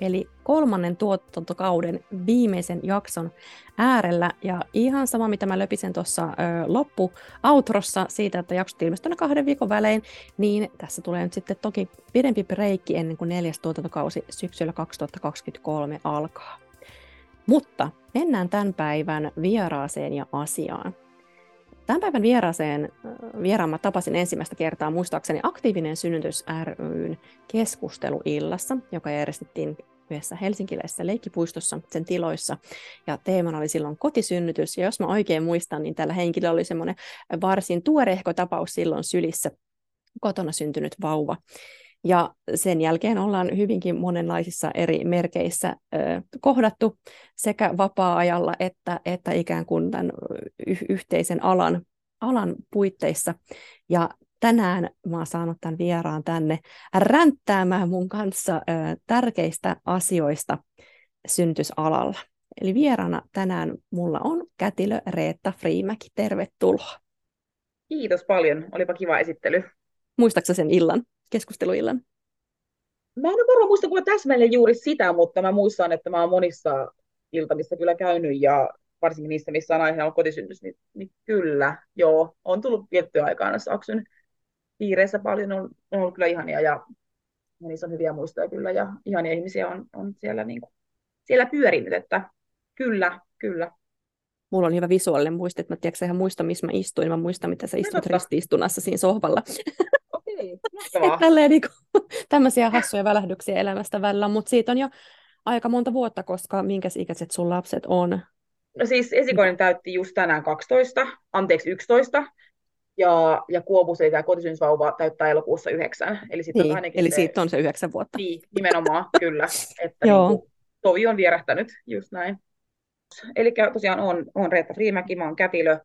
eli kolmannen tuotantokauden viimeisen jakson äärellä. Ja ihan sama, mitä mä löpisen tuossa loppu outrossa siitä, että jaksot ilmestyy kahden viikon välein, niin tässä tulee nyt sitten toki pidempi breikki ennen kuin neljäs tuotantokausi syksyllä 2023 alkaa. Mutta mennään tämän päivän vieraaseen ja asiaan. Tämän päivän vieraaseen vieraan mä tapasin ensimmäistä kertaa muistaakseni Aktiivinen synnytys ryn keskusteluillassa, joka järjestettiin yhdessä helsinkiläisessä leikkipuistossa sen tiloissa. Ja teemana oli silloin kotisynnytys. Ja jos mä oikein muistan, niin tällä henkilöllä oli semmoinen varsin tuorehko tapaus silloin sylissä kotona syntynyt vauva. Ja sen jälkeen ollaan hyvinkin monenlaisissa eri merkeissä ö, kohdattu sekä vapaa-ajalla että, että ikään kuin tämän y- yhteisen alan, alan puitteissa. Ja tänään mä oon saanut tämän vieraan tänne ränttäämään mun kanssa ö, tärkeistä asioista syntysalalla. Eli vieraana tänään mulla on kätilö Reetta Friimäki. Tervetuloa. Kiitos paljon. Olipa kiva esittely. Muistaaksä sen illan, keskusteluillan? Mä en ole varmaan muista kuinka täsmälleen juuri sitä, mutta mä muistan, että mä oon monissa iltamissa kyllä käynyt ja varsinkin niissä, missä on aiheena ollut kotisyntys, niin, niin kyllä, joo, on tullut vietettyä aikaa näissä Aksyn piireissä paljon, on, on ollut kyllä ihania ja, ja niissä on hyviä muistoja kyllä ja ihania ihmisiä on, on siellä, niin kuin, siellä pyörinyt, että kyllä, kyllä. Mulla on hyvä visuaalinen muisti, että mä tiedätkö, ihan muista, missä mä istuin. Mä muistan, mitä sä istut ristiistunassa siinä sohvalla. Okei, Tälleen niin kuin, tämmöisiä hassuja välähdyksiä elämästä välillä, mutta siitä on jo aika monta vuotta, koska minkäs ikäiset sun lapset on? No siis esikoinen täytti just tänään 12, anteeksi 11, ja, ja Kuopus, eli tämä kotisynsvauva, täyttää elokuussa yhdeksän. Eli, niin, on eli se, siitä on se yhdeksän vuotta. Niin, nimenomaan, kyllä. Että Joo. Niin kuin, tovi on vierähtänyt, just näin. Eli tosiaan on, on Reetta Friimäki, mä oon kätilö.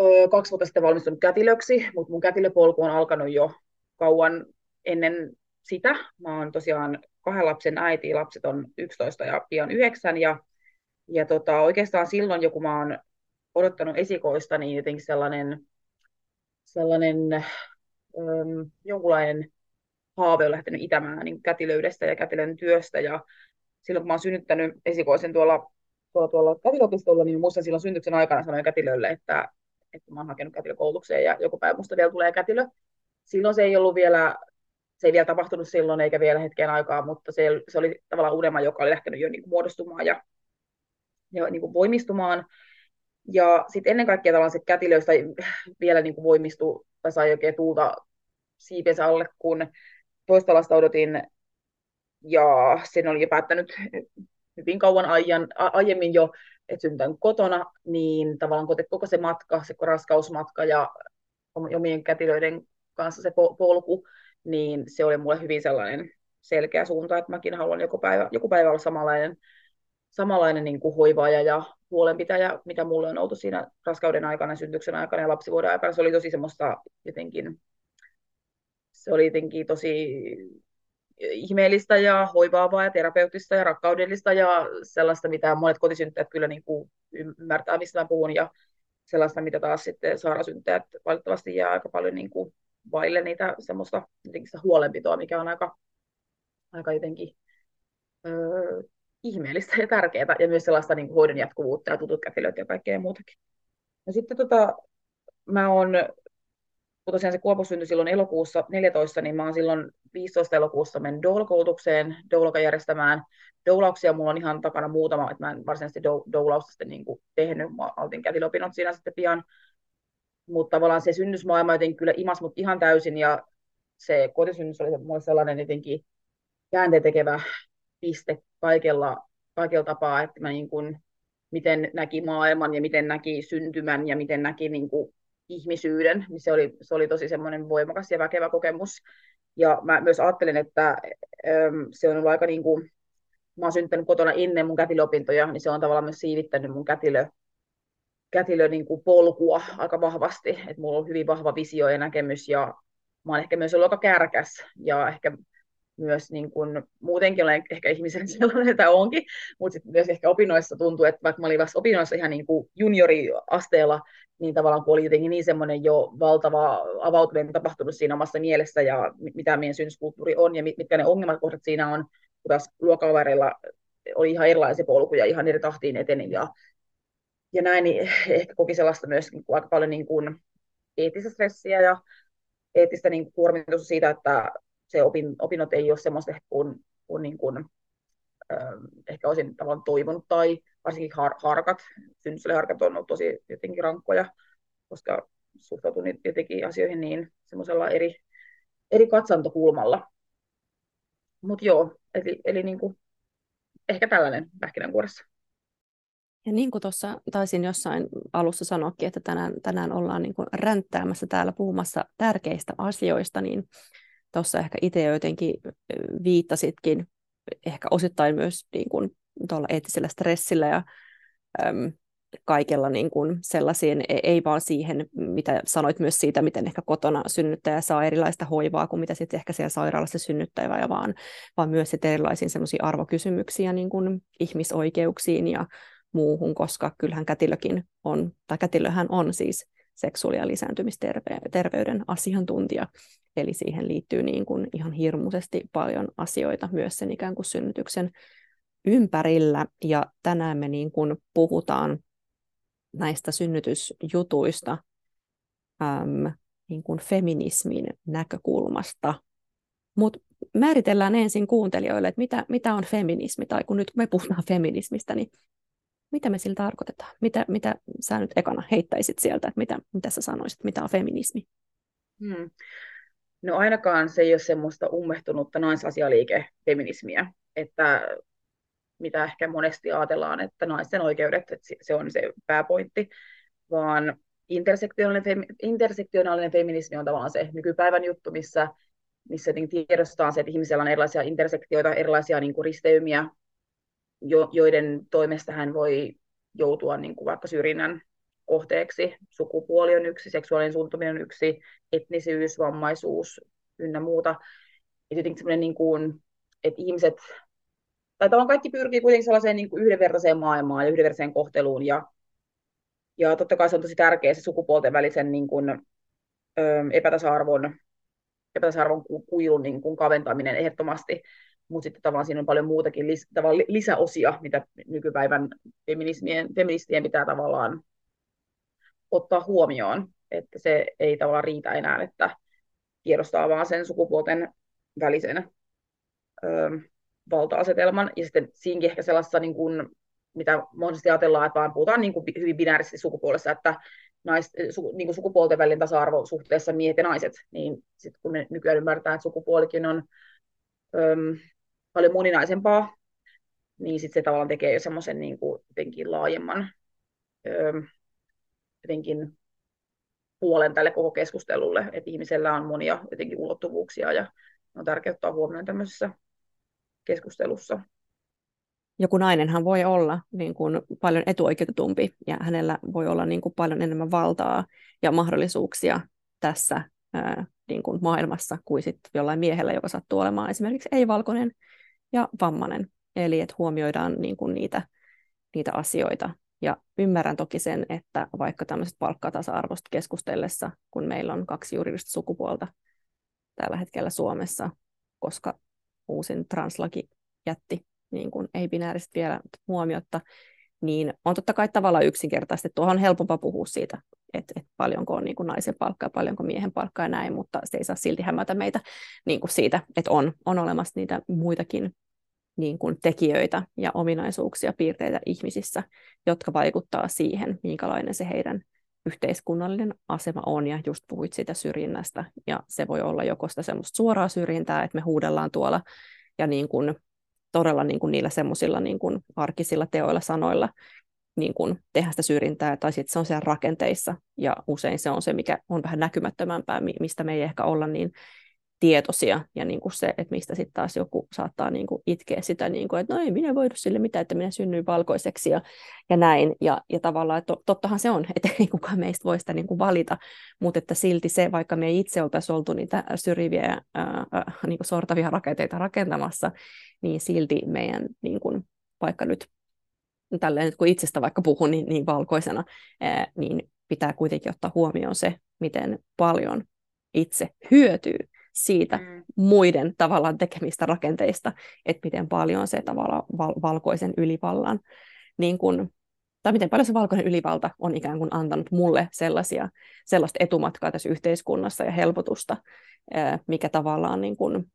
Öö, kaksi vuotta sitten valmistunut kätilöksi, mutta mun kätilöpolku on alkanut jo kauan ennen sitä. Mä oon tosiaan kahden lapsen äiti, lapset on 11 ja pian 9. Ja, ja tota, oikeastaan silloin, joku mä oon odottanut esikoista, niin jotenkin sellainen, sellainen um, jonkunlainen haave on lähtenyt itämään niin kätilöydestä ja kätilön työstä. Ja silloin kun mä oon synnyttänyt esikoisen tuolla, tuolla, tuolla kätilöopistolla, niin muistan silloin syntyksen aikana sanoin kätilölle, että, että mä oon hakenut kätilökoulutukseen ja joku päivä musta vielä tulee kätilö. Silloin se ei ollut vielä se ei vielä tapahtunut silloin eikä vielä hetken aikaa, mutta se, se oli tavallaan unelma, joka oli lähtenyt jo niin kuin muodostumaan ja, ja niin kuin voimistumaan. Ja sitten ennen kaikkea tavallaan se kätilöistä vielä niin kuin voimistui tai sai oikein tuulta siipensä alle, kun toista lasta odotin ja sen oli jo päättänyt hyvin kauan ajan, aiemmin jo, että syntän kotona, niin tavallaan koko se matka, se raskausmatka ja omien kätilöiden kanssa se polku, niin se oli mulle hyvin sellainen selkeä suunta, että mäkin haluan joku päivä, joku päivä olla samanlainen, samanlainen niin kuin hoivaaja ja huolenpitäjä, mitä mulle on oltu siinä raskauden aikana, syntyksen aikana ja lapsivuoden aikana. Se oli tosi semmoista jotenkin, se oli jotenkin tosi ihmeellistä ja hoivaavaa ja terapeuttista ja rakkaudellista ja sellaista, mitä monet kotisynttäjät kyllä niin kuin ymmärtää, mistä mä puhun ja sellaista, mitä taas sitten sairasynttäjät valitettavasti jää aika paljon niin kuin vaille niitä semmoista sitä huolenpitoa, mikä on aika, aika jotenkin öö, ihmeellistä ja tärkeää, ja myös sellaista niin kuin hoidon jatkuvuutta ja tutut kätilöt ja kaikkea muutakin. Ja sitten tota, mä oon, kun tosiaan se Kuopus syntyi silloin elokuussa 14, niin mä oon silloin 15 elokuussa mennyt doula-koulutukseen, doulaka järjestämään doulauksia. Mulla on ihan takana muutama, että mä en varsinaisesti doulausta sitten niin kuin tehnyt. Mä aloitin kätilöopinnot siinä sitten pian. Mutta tavallaan se synnysmaailma jotenkin kyllä imas mut ihan täysin ja se kotisynnys oli mulle sellainen jotenkin käänteen tekevä piste kaikella, kaikella tapaa, että mä niin kuin, miten näki maailman ja miten näki syntymän ja miten näki niin kuin, ihmisyyden, niin se oli, se oli tosi semmoinen voimakas ja väkevä kokemus. Ja mä myös ajattelen, että äm, se on ollut aika niin kuin, mä oon syntynyt kotona ennen mun kätilöopintoja, niin se on tavallaan myös siivittänyt mun kätilö, kätilö niin kuin polkua aika vahvasti. Että mulla on hyvin vahva visio ja näkemys ja mä oon ehkä myös ollut aika kärkäs ja ehkä myös niin kuin, muutenkin olen ehkä ihmisen sellainen, että onkin, mutta sitten myös ehkä opinnoissa tuntuu, että vaikka mä olin vasta opinnoissa ihan niin kuin junioriasteella, niin tavallaan kun oli jotenkin niin semmoinen jo valtava avautuminen tapahtunut siinä omassa mielessä ja mitä meidän synnyskulttuuri on ja mitkä ne ongelmakohdat siinä on, kun taas luokkavereilla oli ihan erilaisia polkuja, ihan eri tahtiin eteni ja, ja näin, niin ehkä koki sellaista myös niin kuin aika paljon niin kuin eettistä stressiä ja eettistä niin kuormitusta siitä, että se opin, opinnot ei ole semmoista kuin, kuin, niin kuin ähm, ehkä olisin tavallaan toivonut, tai varsinkin har, harkat, synnysliharkat on ollut tosi jotenkin rankkoja, koska suhtautun jotenkin asioihin niin semmoisella eri, eri katsantokulmalla. Mutta joo, eli, eli niin kuin, ehkä tällainen pähkinänkuoressa. Ja niin kuin tuossa taisin jossain alussa sanoakin, että tänään, tänään ollaan niin kuin ränttäämässä täällä puhumassa tärkeistä asioista, niin tuossa ehkä itse jotenkin viittasitkin, ehkä osittain myös niin kuin tuolla eettisellä stressillä ja äm, kaikella niin kuin sellaisiin, e, ei vaan siihen, mitä sanoit myös siitä, miten ehkä kotona synnyttäjä saa erilaista hoivaa kuin mitä sitten ehkä siellä sairaalassa synnyttäjä, vaan, vaan myös sitten erilaisiin semmoisiin arvokysymyksiä niin kuin ihmisoikeuksiin ja muuhun, koska kyllähän kätilökin on, tai kätilöhän on siis seksuaali- ja lisääntymisterveyden asiantuntija, eli siihen liittyy niin kuin ihan hirmuisesti paljon asioita myös sen ikään kuin synnytyksen ympärillä, ja tänään me niin kuin puhutaan näistä synnytysjutuista äm, niin kuin feminismin näkökulmasta, mutta määritellään ensin kuuntelijoille, että mitä, mitä on feminismi, tai kun nyt me puhutaan feminismistä, niin mitä me sillä tarkoitetaan? Mitä, mitä sä nyt ekana heittäisit sieltä, että mitä, mitä sä sanoisit, mitä on feminismi? Hmm. No ainakaan se ei ole semmoista ummehtunutta naisasialiike-feminismiä, että mitä ehkä monesti ajatellaan, että naisten oikeudet, että se on se pääpointti, vaan intersektionaalinen, femi- intersektionaalinen feminismi on tavallaan se nykypäivän juttu, missä, missä tiedostetaan se, että ihmisellä on erilaisia intersektioita, erilaisia niin kuin risteymiä, jo, joiden toimesta hän voi joutua niin kuin vaikka syrjinnän kohteeksi. Sukupuoli on yksi, seksuaalinen suuntuminen on yksi, etnisyys, vammaisuus ynnä muuta. Ja jotenkin niin kuin, että ihmiset, tai tavallaan kaikki pyrkii kuitenkin sellaiseen niin kuin yhdenvertaiseen maailmaan ja yhdenvertaiseen kohteluun. Ja, ja totta kai se on tosi tärkeä se sukupuolten välisen niin kuin, ö, epätasa-arvon, epätasa-arvon kuilun niin kuin kaventaminen ehdottomasti mutta sitten tavallaan siinä on paljon muutakin lis, tavallaan lisäosia, mitä nykypäivän feminismien, feministien pitää tavallaan ottaa huomioon, että se ei tavallaan riitä enää, että tiedostaa vaan sen sukupuolten välisen ö, valta-asetelman, ja sitten siinkin ehkä sellaista, niin kuin, mitä monesti ajatellaan, että vaan puhutaan niin kuin hyvin binäärisesti sukupuolessa, että nais, su, niin kuin sukupuolten välinen tasa-arvo suhteessa miehet ja naiset, niin sitten kun me nykyään ymmärretään, että sukupuolikin on paljon moninaisempaa, niin sitten se tavallaan tekee jo semmoisen niin jotenkin laajemman öö, jotenkin puolen tälle koko keskustelulle, että ihmisellä on monia jotenkin ulottuvuuksia ja on tärkeää ottaa huomioon tämmöisessä keskustelussa. Joku nainenhan voi olla niin kuin paljon etuoikeutetumpi ja hänellä voi olla niin kuin paljon enemmän valtaa ja mahdollisuuksia tässä ää, niin kuin maailmassa kuin sit jollain miehellä, joka sattuu olemaan esimerkiksi ei-valkoinen ja vammainen. Eli että huomioidaan niin kuin niitä, niitä asioita. Ja ymmärrän toki sen, että vaikka tämmöiset palkkatasa-arvosta keskustellessa, kun meillä on kaksi juridista sukupuolta tällä hetkellä Suomessa, koska uusin translaki jätti niin kuin ei-binääriset vielä huomiotta, niin on totta kai tavallaan yksinkertaisesti. Tuohon on helpompaa puhua siitä, että, että paljonko on niin kuin naisen palkkaa, paljonko miehen palkkaa ja näin, mutta se ei saa silti hämätä meitä niin kuin siitä, että on, on olemassa niitä muitakin niin kuin tekijöitä ja ominaisuuksia, piirteitä ihmisissä, jotka vaikuttaa siihen, minkälainen se heidän yhteiskunnallinen asema on, ja just puhuit siitä syrjinnästä, ja se voi olla joko sitä semmoista suoraa syrjintää, että me huudellaan tuolla, ja niin kuin, todella niin kuin niillä semmoisilla niin kuin arkisilla teoilla, sanoilla niin kuin tehdä sitä syrjintää, tai sitten se on siellä rakenteissa, ja usein se on se, mikä on vähän näkymättömämpää, mistä me ei ehkä olla niin tietoisia ja niin kuin se, että mistä sitten taas joku saattaa niin kuin itkeä sitä, niin kuin, että no ei minä voidu sille mitään, että minä synnyin valkoiseksi ja, ja näin. Ja, ja tavallaan, että tottahan se on, että ei kukaan meistä voi sitä niin kuin valita, mutta että silti se, vaikka me itse oltaisi oltu niitä syrjiviä, ää, niin kuin sortavia rakenteita rakentamassa, niin silti meidän, niin kuin, vaikka nyt tälleen, kun itsestä vaikka puhun niin, niin valkoisena, ää, niin pitää kuitenkin ottaa huomioon se, miten paljon itse hyötyy siitä mm. muiden tavallaan tekemistä rakenteista, että miten paljon se tavallaan val- valkoisen ylivallan, niin kun, tai miten paljon se valkoinen ylivalta on ikään kuin antanut mulle sellaisia, sellaista etumatkaa tässä yhteiskunnassa ja helpotusta, mikä tavallaan niin kun,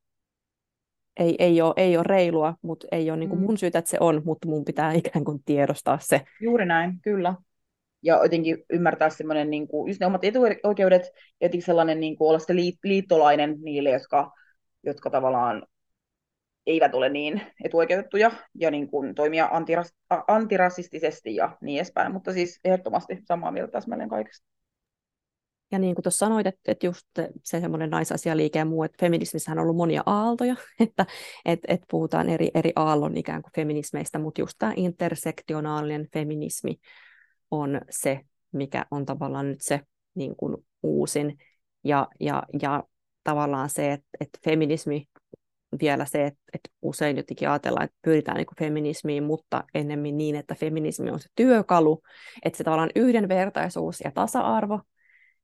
ei, ei, ole, ei ole reilua, mutta ei ole niin kuin mm. mun syytä, että se on, mutta mun pitää ikään kuin tiedostaa se. Juuri näin, kyllä ja jotenkin ymmärtää semmoinen, niin kuin, just ne omat etuoikeudet, ja jotenkin sellainen niin kuin, olla se liittolainen niille, jotka, jotka tavallaan eivät ole niin etuoikeutettuja ja niin kuin, toimia antiras, antirasistisesti ja niin edespäin, mutta siis ehdottomasti samaa mieltä täsmälleen kaikesta. Ja niin kuin tuossa sanoit, että, että just se semmoinen naisasialiike ja muu, että feminismissä on ollut monia aaltoja, että, että, että puhutaan eri, eri aallon ikään kuin feminismeistä, mutta just tämä intersektionaalinen feminismi on se, mikä on tavallaan nyt se niin kuin uusin. Ja, ja, ja tavallaan se, että, että feminismi, vielä se, että, että usein jotenkin ajatellaan, että pyritään niin feminismiin, mutta ennemmin niin, että feminismi on se työkalu, että se tavallaan yhdenvertaisuus ja tasa-arvo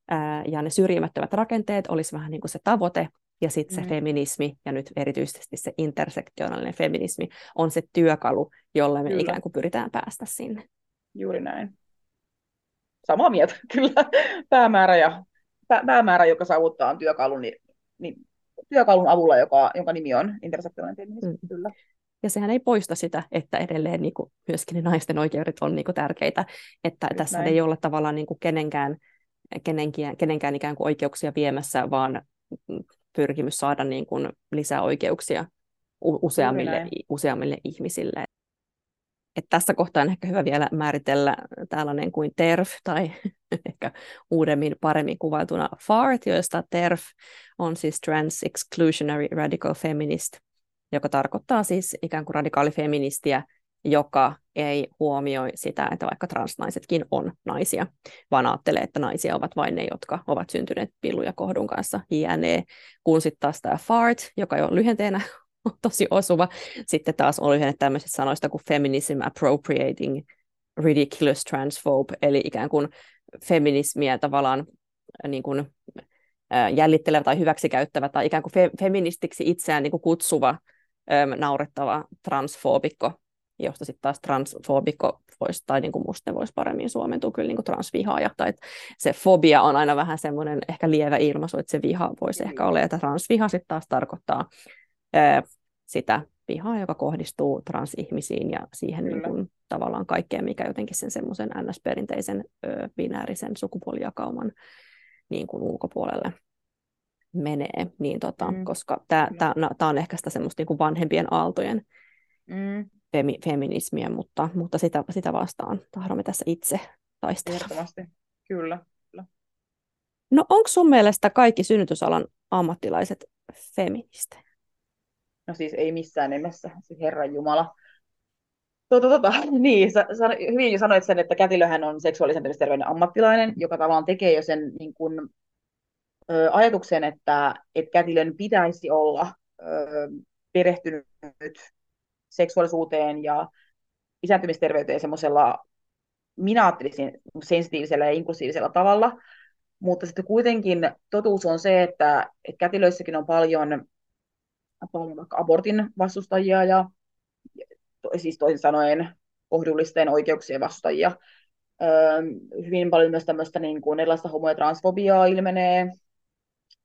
ää, ja ne syrjimättömät rakenteet olisi vähän niin kuin se tavoite, ja sitten se mm. feminismi, ja nyt erityisesti se intersektionaalinen feminismi, on se työkalu, jolle me Kyllä. ikään kuin pyritään päästä sinne. Juuri näin samaa mieltä kyllä. Päämäärä, ja, päämäärä joka saavuttaa on työkalun, niin, niin, työkalun avulla, joka, jonka nimi on intersektionaalinen feminismi. Mm. Kyllä. Ja sehän ei poista sitä, että edelleen niin kuin, myöskin ne naisten oikeudet on niin kuin, tärkeitä. Että Just tässä näin. ei ole tavallaan niin kuin, kenenkään, kenenkään, kenenkään ikään kuin oikeuksia viemässä, vaan pyrkimys saada niin kuin, lisää oikeuksia useammille, useammille ihmisille että tässä kohtaa on ehkä hyvä vielä määritellä tällainen kuin TERF tai ehkä uudemmin paremmin kuvailtuna FART, joista TERF on siis Trans Exclusionary Radical Feminist, joka tarkoittaa siis ikään kuin radikaalifeministiä, joka ei huomioi sitä, että vaikka transnaisetkin on naisia, vaan ajattelee, että naisia ovat vain ne, jotka ovat syntyneet pillu ja kohdun kanssa, jne. Kun sitten taas tämä FART, joka jo lyhenteenä tosi osuva. Sitten taas oli yhden tämmöisistä sanoista kuin feminism appropriating ridiculous transphobe, eli ikään kuin feminismiä tavallaan äh, niin kuin, äh, jäljittelevä tai hyväksikäyttävä tai ikään kuin fe- feministiksi itseään niin kuin kutsuva ähm, naurettava transfoobikko, josta sitten taas transfoobikko voisi, tai niin kuin musta voisi paremmin suomentua kyllä niin kuin transvihaaja, tai että se fobia on aina vähän semmoinen ehkä lievä ilmaisu, että se viha voisi ehkä olla, että transviha sitten taas tarkoittaa sitä vihaa, joka kohdistuu transihmisiin ja siihen niin kuin, tavallaan kaikkeen, mikä jotenkin sen semmoisen ns-perinteisen ö, binäärisen sukupuolijakauman niin kuin ulkopuolelle menee, niin tota, mm. koska tämä on ehkä sitä semmoista niin kuin vanhempien aaltojen mm. femi, feminismiä, mutta, mutta sitä, sitä vastaan tahdomme tässä itse taistella. Kyllä. kyllä. No onko sun mielestä kaikki synnytysalan ammattilaiset feministejä? No siis ei missään nimessä, siis Herran Jumala. Tota, tota, niin, sä, sä hyvin jo sanoit sen, että kätilöhän on seksuaalisen terveyden ammattilainen, joka tavallaan tekee jo sen niin kun, ö, ajatuksen, että, että kätilön pitäisi olla ö, perehtynyt seksuaalisuuteen ja lisääntymisterveyteen semmoisella, minä ajattelisin, sensitiivisellä ja inklusiivisella tavalla, mutta sitten kuitenkin totuus on se, että, että kätilöissäkin on paljon paljon vaikka abortin vastustajia ja siis toisin sanoen kohdullisten oikeuksien vastustajia. Öö, hyvin paljon myös tämmöistä niin kuin erilaista homo- ja transfobiaa ilmenee,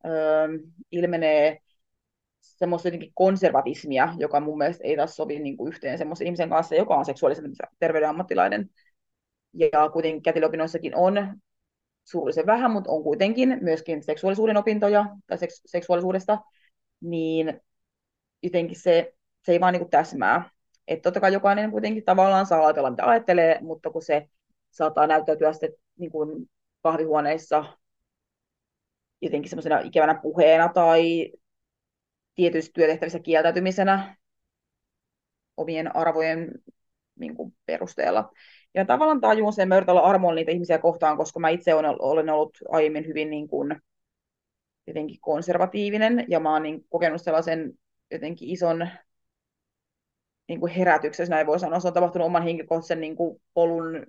öö, ilmenee semmoista jotenkin konservatismia, joka mun mielestä ei taas sovi niin kuin yhteen semmoisen ihmisen kanssa, joka on seksuaalisen terveyden ammattilainen. Ja kuitenkin kätilöopinnoissakin on surullisen vähän, mutta on kuitenkin myöskin seksuaalisuuden opintoja tai seks- seksuaalisuudesta, niin jotenkin se, se ei vaan niin täsmää. Että totta kai jokainen kuitenkin tavallaan saa ajatella, mitä ajattelee, mutta kun se saattaa näyttäytyä sitten niin kuin kahvihuoneissa jotenkin semmoisena ikävänä puheena tai tietyissä työtehtävissä kieltäytymisenä omien arvojen niin kuin, perusteella. Ja tavallaan tajun sen, mä yritän niitä ihmisiä kohtaan, koska mä itse olen ollut aiemmin hyvin niin kuin, jotenkin konservatiivinen, ja mä oon niin, kokenut sellaisen jotenkin ison niin kuin herätyksen, näin voi sanoa. Se on tapahtunut oman henkilökohtaisen niin kuin, polun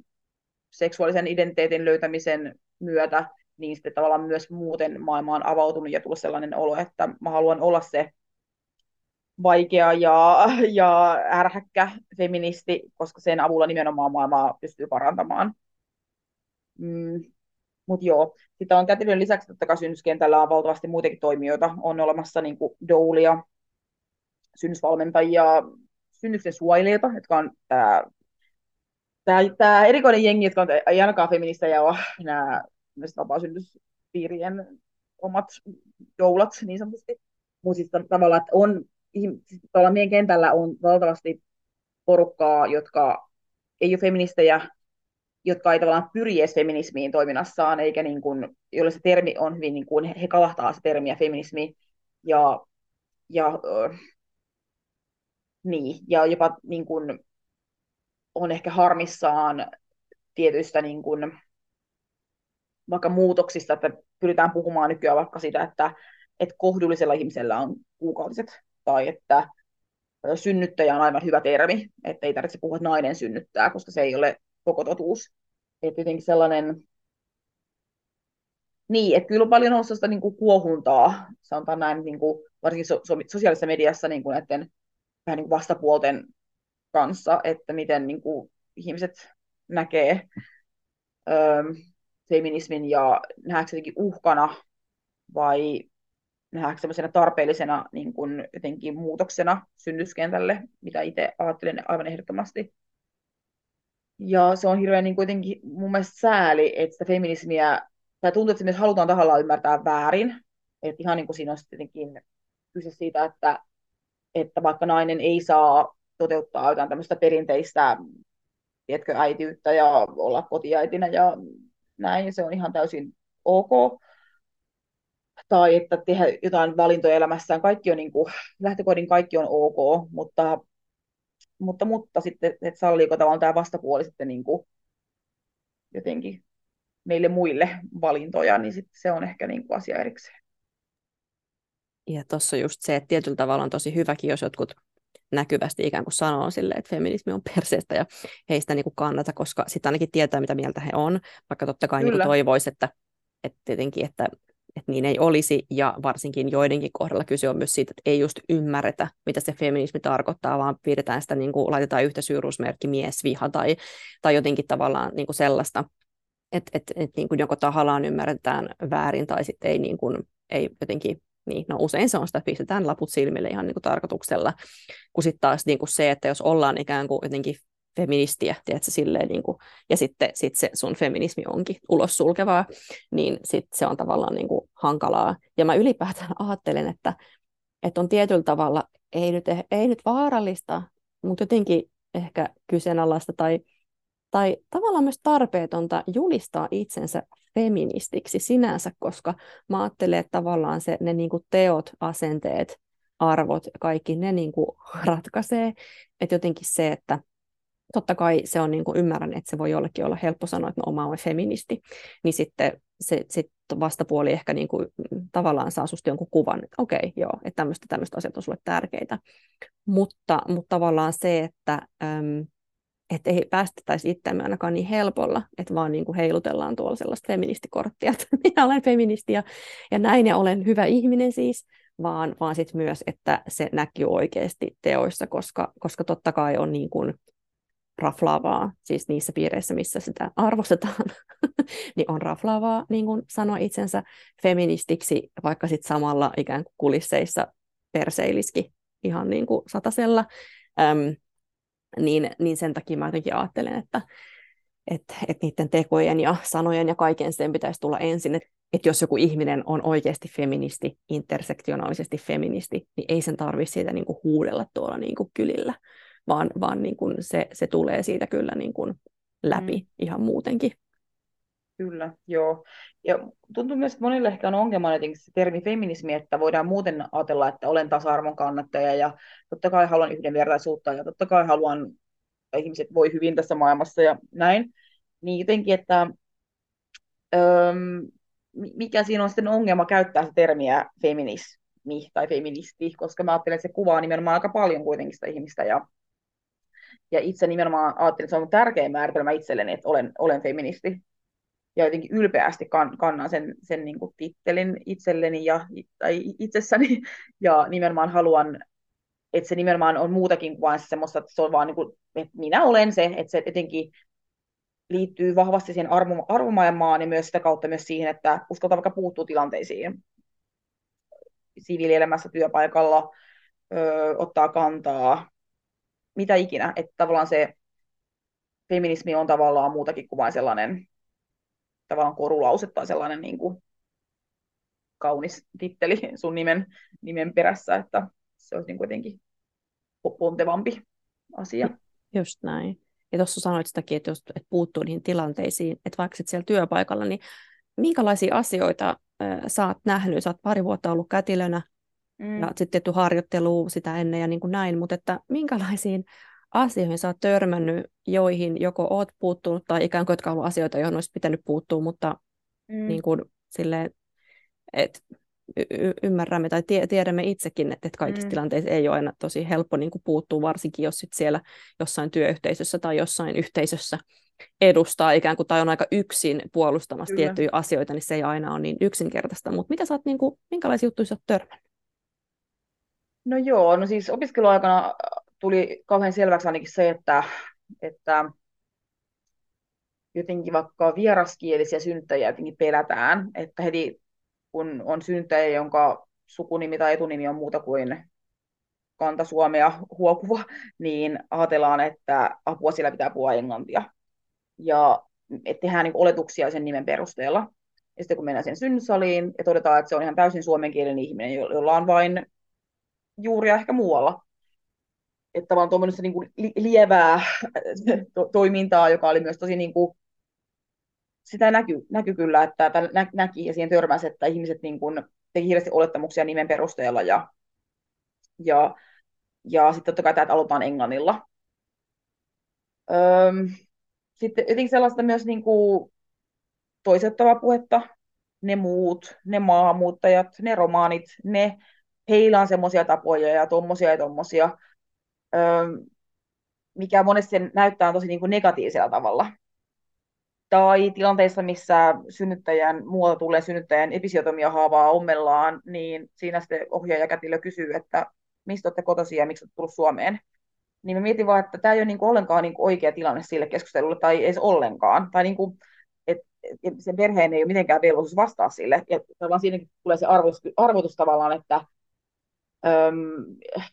seksuaalisen identiteetin löytämisen myötä, niin sitten tavallaan myös muuten maailma on avautunut ja tullut sellainen olo, että mä haluan olla se vaikea ja, ja ärhäkkä feministi, koska sen avulla nimenomaan maailmaa pystyy parantamaan. Mm. Mutta joo, sitä on kätilön lisäksi totta kai on valtavasti muitakin toimijoita. On olemassa niin kuin doulia, synnysvalmentajia, synnysten suojelijoita, jotka on tämä tämä, tämä erikoinen jengi, jotka on, ei ainakaan feministejä ole nämä vapaa-synnytyspiirien omat doulat niin sanotusti. Mutta siis tavallaan, että on, tuolla meidän kentällä on valtavasti porukkaa, jotka ei ole feministejä, jotka ei tavallaan pyri edes feminismiin toiminnassaan, eikä niin kuin, jolle se termi on hyvin, niin kuin, he kalahtaa se termiä feminismi, ja, ja, niin, ja jopa niin kuin, on ehkä harmissaan tietyistä niin kuin, vaikka muutoksista, että pyritään puhumaan nykyään vaikka siitä, että, että kohdullisella ihmisellä on kuukautiset, tai että synnyttäjä on aivan hyvä termi, että ei tarvitse puhua, että nainen synnyttää, koska se ei ole koko totuus. Että jotenkin sellainen, niin, että kyllä on paljon ollut sellaista niin kuin kuohuntaa, sanotaan näin, niin kuin, varsinkin so, so, sosiaalisessa mediassa niin kuin näiden vähän niin kuin vastapuolten kanssa, että miten niin kuin, ihmiset näkee ö, feminismin ja nähdäänkö se jotenkin uhkana vai nähdäänkö sellaisena tarpeellisena niin kuin jotenkin muutoksena synnyskentälle, mitä itse ajattelen aivan ehdottomasti. Ja se on hirveän niin kuitenkin mun mielestä sääli, että sitä feminismiä, tai tuntuu, että se myös halutaan tahallaan ymmärtää väärin. Että ihan niin kuin siinä on tietenkin kyse siitä, että, että vaikka nainen ei saa toteuttaa jotain tämmöistä perinteistä tiedätkö, äitiyttä ja olla kotiäitinä ja näin, se on ihan täysin ok. Tai että tehdä jotain valintoja elämässään, kaikki on niin kuin, lähtökohdin kaikki on ok, mutta, mutta, mutta sitten, että salliiko tavallaan tämä vastapuoli sitten niin kuin jotenkin meille muille valintoja, niin sitten se on ehkä niin kuin asia erikseen. Ja tuossa just se, että tietyllä tavalla on tosi hyväkin, jos jotkut näkyvästi ikään kuin sanoo sille, että feminismi on perseestä ja heistä niin kuin kannata, koska sitten ainakin tietää, mitä mieltä he on, vaikka totta kai niin toivoisi, että, että tietenkin, että, että niin ei olisi, ja varsinkin joidenkin kohdalla kyse on myös siitä, että ei just ymmärretä, mitä se feminismi tarkoittaa, vaan pidetään sitä, niin kuin, laitetaan yhtä syyruusmerkki miesviha tai, tai jotenkin tavallaan niin kuin sellaista, että että että niin kuin joko tahallaan ymmärretään väärin tai sitten ei, niin kuin, ei jotenkin niin, no usein se on sitä, että pistetään laput silmille ihan niin kuin tarkoituksella, kun sitten taas niin kuin se, että jos ollaan ikään kuin jotenkin feministiä, tiedätkö, silleen, niin kuin, ja sitten sit se sun feminismi onkin ulos sulkevaa, niin sit se on tavallaan niin kuin hankalaa. Ja mä ylipäätään ajattelen, että, että on tietyllä tavalla, ei nyt, ei nyt vaarallista, mutta jotenkin ehkä kyseenalaista tai, tai tavallaan myös tarpeetonta julistaa itsensä feministiksi sinänsä, koska mä ajattelen, että tavallaan se, ne niin kuin teot, asenteet, arvot, kaikki ne niin kuin ratkaisee. Että jotenkin se, että totta kai se on, niin kuin ymmärrän, että se voi jollekin olla helppo sanoa, että no oma on feministi, niin sitten se sit vastapuoli ehkä niin kuin, tavallaan saa susta jonkun kuvan, että okei, okay, joo, että tämmöistä asiat on sulle tärkeitä. Mutta, mutta tavallaan se, että äm, että ei päästettäisi itseämme ainakaan niin helpolla, että vaan niin kuin heilutellaan tuolla sellaista feministikorttia, että minä olen feministi ja, ja näin ja olen hyvä ihminen siis, vaan, vaan sitten myös, että se näkyy oikeasti teoissa, koska, koska totta kai on niin kuin raflaavaa, siis niissä piireissä, missä sitä arvostetaan, niin on raflaavaa niin kuin sanoa itsensä feministiksi, vaikka sitten samalla ikään kuin kulisseissa perseiliski ihan niin kuin satasella. Öm, niin, niin sen takia mä jotenkin ajattelen, että, että, että niiden tekojen ja sanojen ja kaiken sen pitäisi tulla ensin. Että, että jos joku ihminen on oikeasti feministi, intersektionaalisesti feministi, niin ei sen tarvitse siitä niin kuin huudella tuolla niin kuin kylillä, vaan, vaan niin kuin se, se tulee siitä kyllä niin kuin läpi mm. ihan muutenkin. Kyllä, joo. Ja tuntuu myös, että monille ehkä on ongelma jotenkin se termi feminismi, että voidaan muuten ajatella, että olen tasa-arvon kannattaja ja totta kai haluan yhdenvertaisuutta ja totta kai haluan, että ihmiset voi hyvin tässä maailmassa ja näin. Niin jotenkin, että öö, mikä siinä on sitten ongelma käyttää se termiä feminismi tai feministi, koska mä ajattelen, että se kuvaa nimenomaan aika paljon kuitenkin sitä ihmistä ja ja itse nimenomaan ajattelin, että se on tärkein määritelmä itselleni, että olen, olen feministi ja jotenkin ylpeästi kan, kannan sen, sen niin kuin tittelin itselleni ja, tai itsessäni, ja nimenomaan haluan, että se nimenomaan on muutakin kuin vain semmoista, että se on vaan niin kuin, että minä olen se, että se jotenkin liittyy vahvasti siihen arvo, arvomaailmaan ja myös sitä kautta myös siihen, että uskaltaa vaikka puuttua tilanteisiin. Siviilielämässä, työpaikalla, ö, ottaa kantaa, mitä ikinä, että tavallaan se feminismi on tavallaan muutakin kuin vain sellainen tavallaan korulause tai sellainen niin kuin kaunis titteli sun nimen, nimen perässä, että se olisi niin kuitenkin pontevampi asia. Just näin. Ja tuossa sanoit sitäkin, että jos et puuttuu niihin tilanteisiin, että vaikka sit siellä työpaikalla, niin minkälaisia asioita äh, sä oot nähnyt? Sä oot pari vuotta ollut kätilönä mm. ja sitten tehty harjoittelua sitä ennen ja niin kuin näin, mutta että minkälaisiin asioihin sä oot törmännyt, joihin joko oot puuttunut tai ikään kuin jotka ollut asioita, joihin olisi pitänyt puuttua, mutta mm. niin kuin silleen, että y- ymmärrämme tai tie- tiedämme itsekin, että, että kaikissa mm. tilanteissa ei ole aina tosi helppo niin kuin puuttua, varsinkin jos sit siellä jossain työyhteisössä tai jossain yhteisössä edustaa ikään kuin tai on aika yksin puolustamassa Kyllä. tiettyjä asioita, niin se ei aina ole niin yksinkertaista. Mutta mitä sä oot, niin kuin, minkälaisia juttuja sä oot törmännyt? No joo, no siis opiskeluaikana tuli kauhean selväksi ainakin se, että, että jotenkin vaikka vieraskielisiä synnyttäjiä jotenkin pelätään, että heti kun on synnyttäjä, jonka sukunimi tai etunimi on muuta kuin kanta Suomea huokuva, niin ajatellaan, että apua sillä pitää puhua englantia. Ja että tehdään niin oletuksia sen nimen perusteella. Ja sitten kun mennään sen synnysaliin ja todetaan, että se on ihan täysin suomenkielinen ihminen, jolla on vain juuria ehkä muualla, että vaan tuommoista niin kuin lievää to- toimintaa, joka oli myös tosi niin kuin, sitä näky, näky kyllä, että nä, näki ja siihen törmäsi, että ihmiset niin kuin, teki hirveästi olettamuksia nimen perusteella ja, ja, ja sitten totta kai tämä aloitetaan englannilla. Öm, sitten jotenkin sellaista myös niin kuin, toisettavaa puhetta, ne muut, ne maahanmuuttajat, ne romaanit, ne, heillä on semmoisia tapoja ja tommosia ja tommosia mikä monesti näyttää tosi niin kuin negatiivisella tavalla. Tai tilanteissa, missä synnyttäjän, muualta tulee synnyttäjän episiotomia haavaa ommellaan, niin siinä sitten ohjaaja kätilö kysyy, että mistä olette kotoisin ja miksi olette tullut Suomeen. Niin mä mietin vaan, että tämä ei ole niin kuin ollenkaan niin kuin oikea tilanne sille keskustelulle, tai ei ollenkaan. Tai niin kuin, että sen perheen ei ole mitenkään velvollisuus vastaa sille. Ja tavallaan siinäkin tulee se arvotus, arvotus tavallaan, että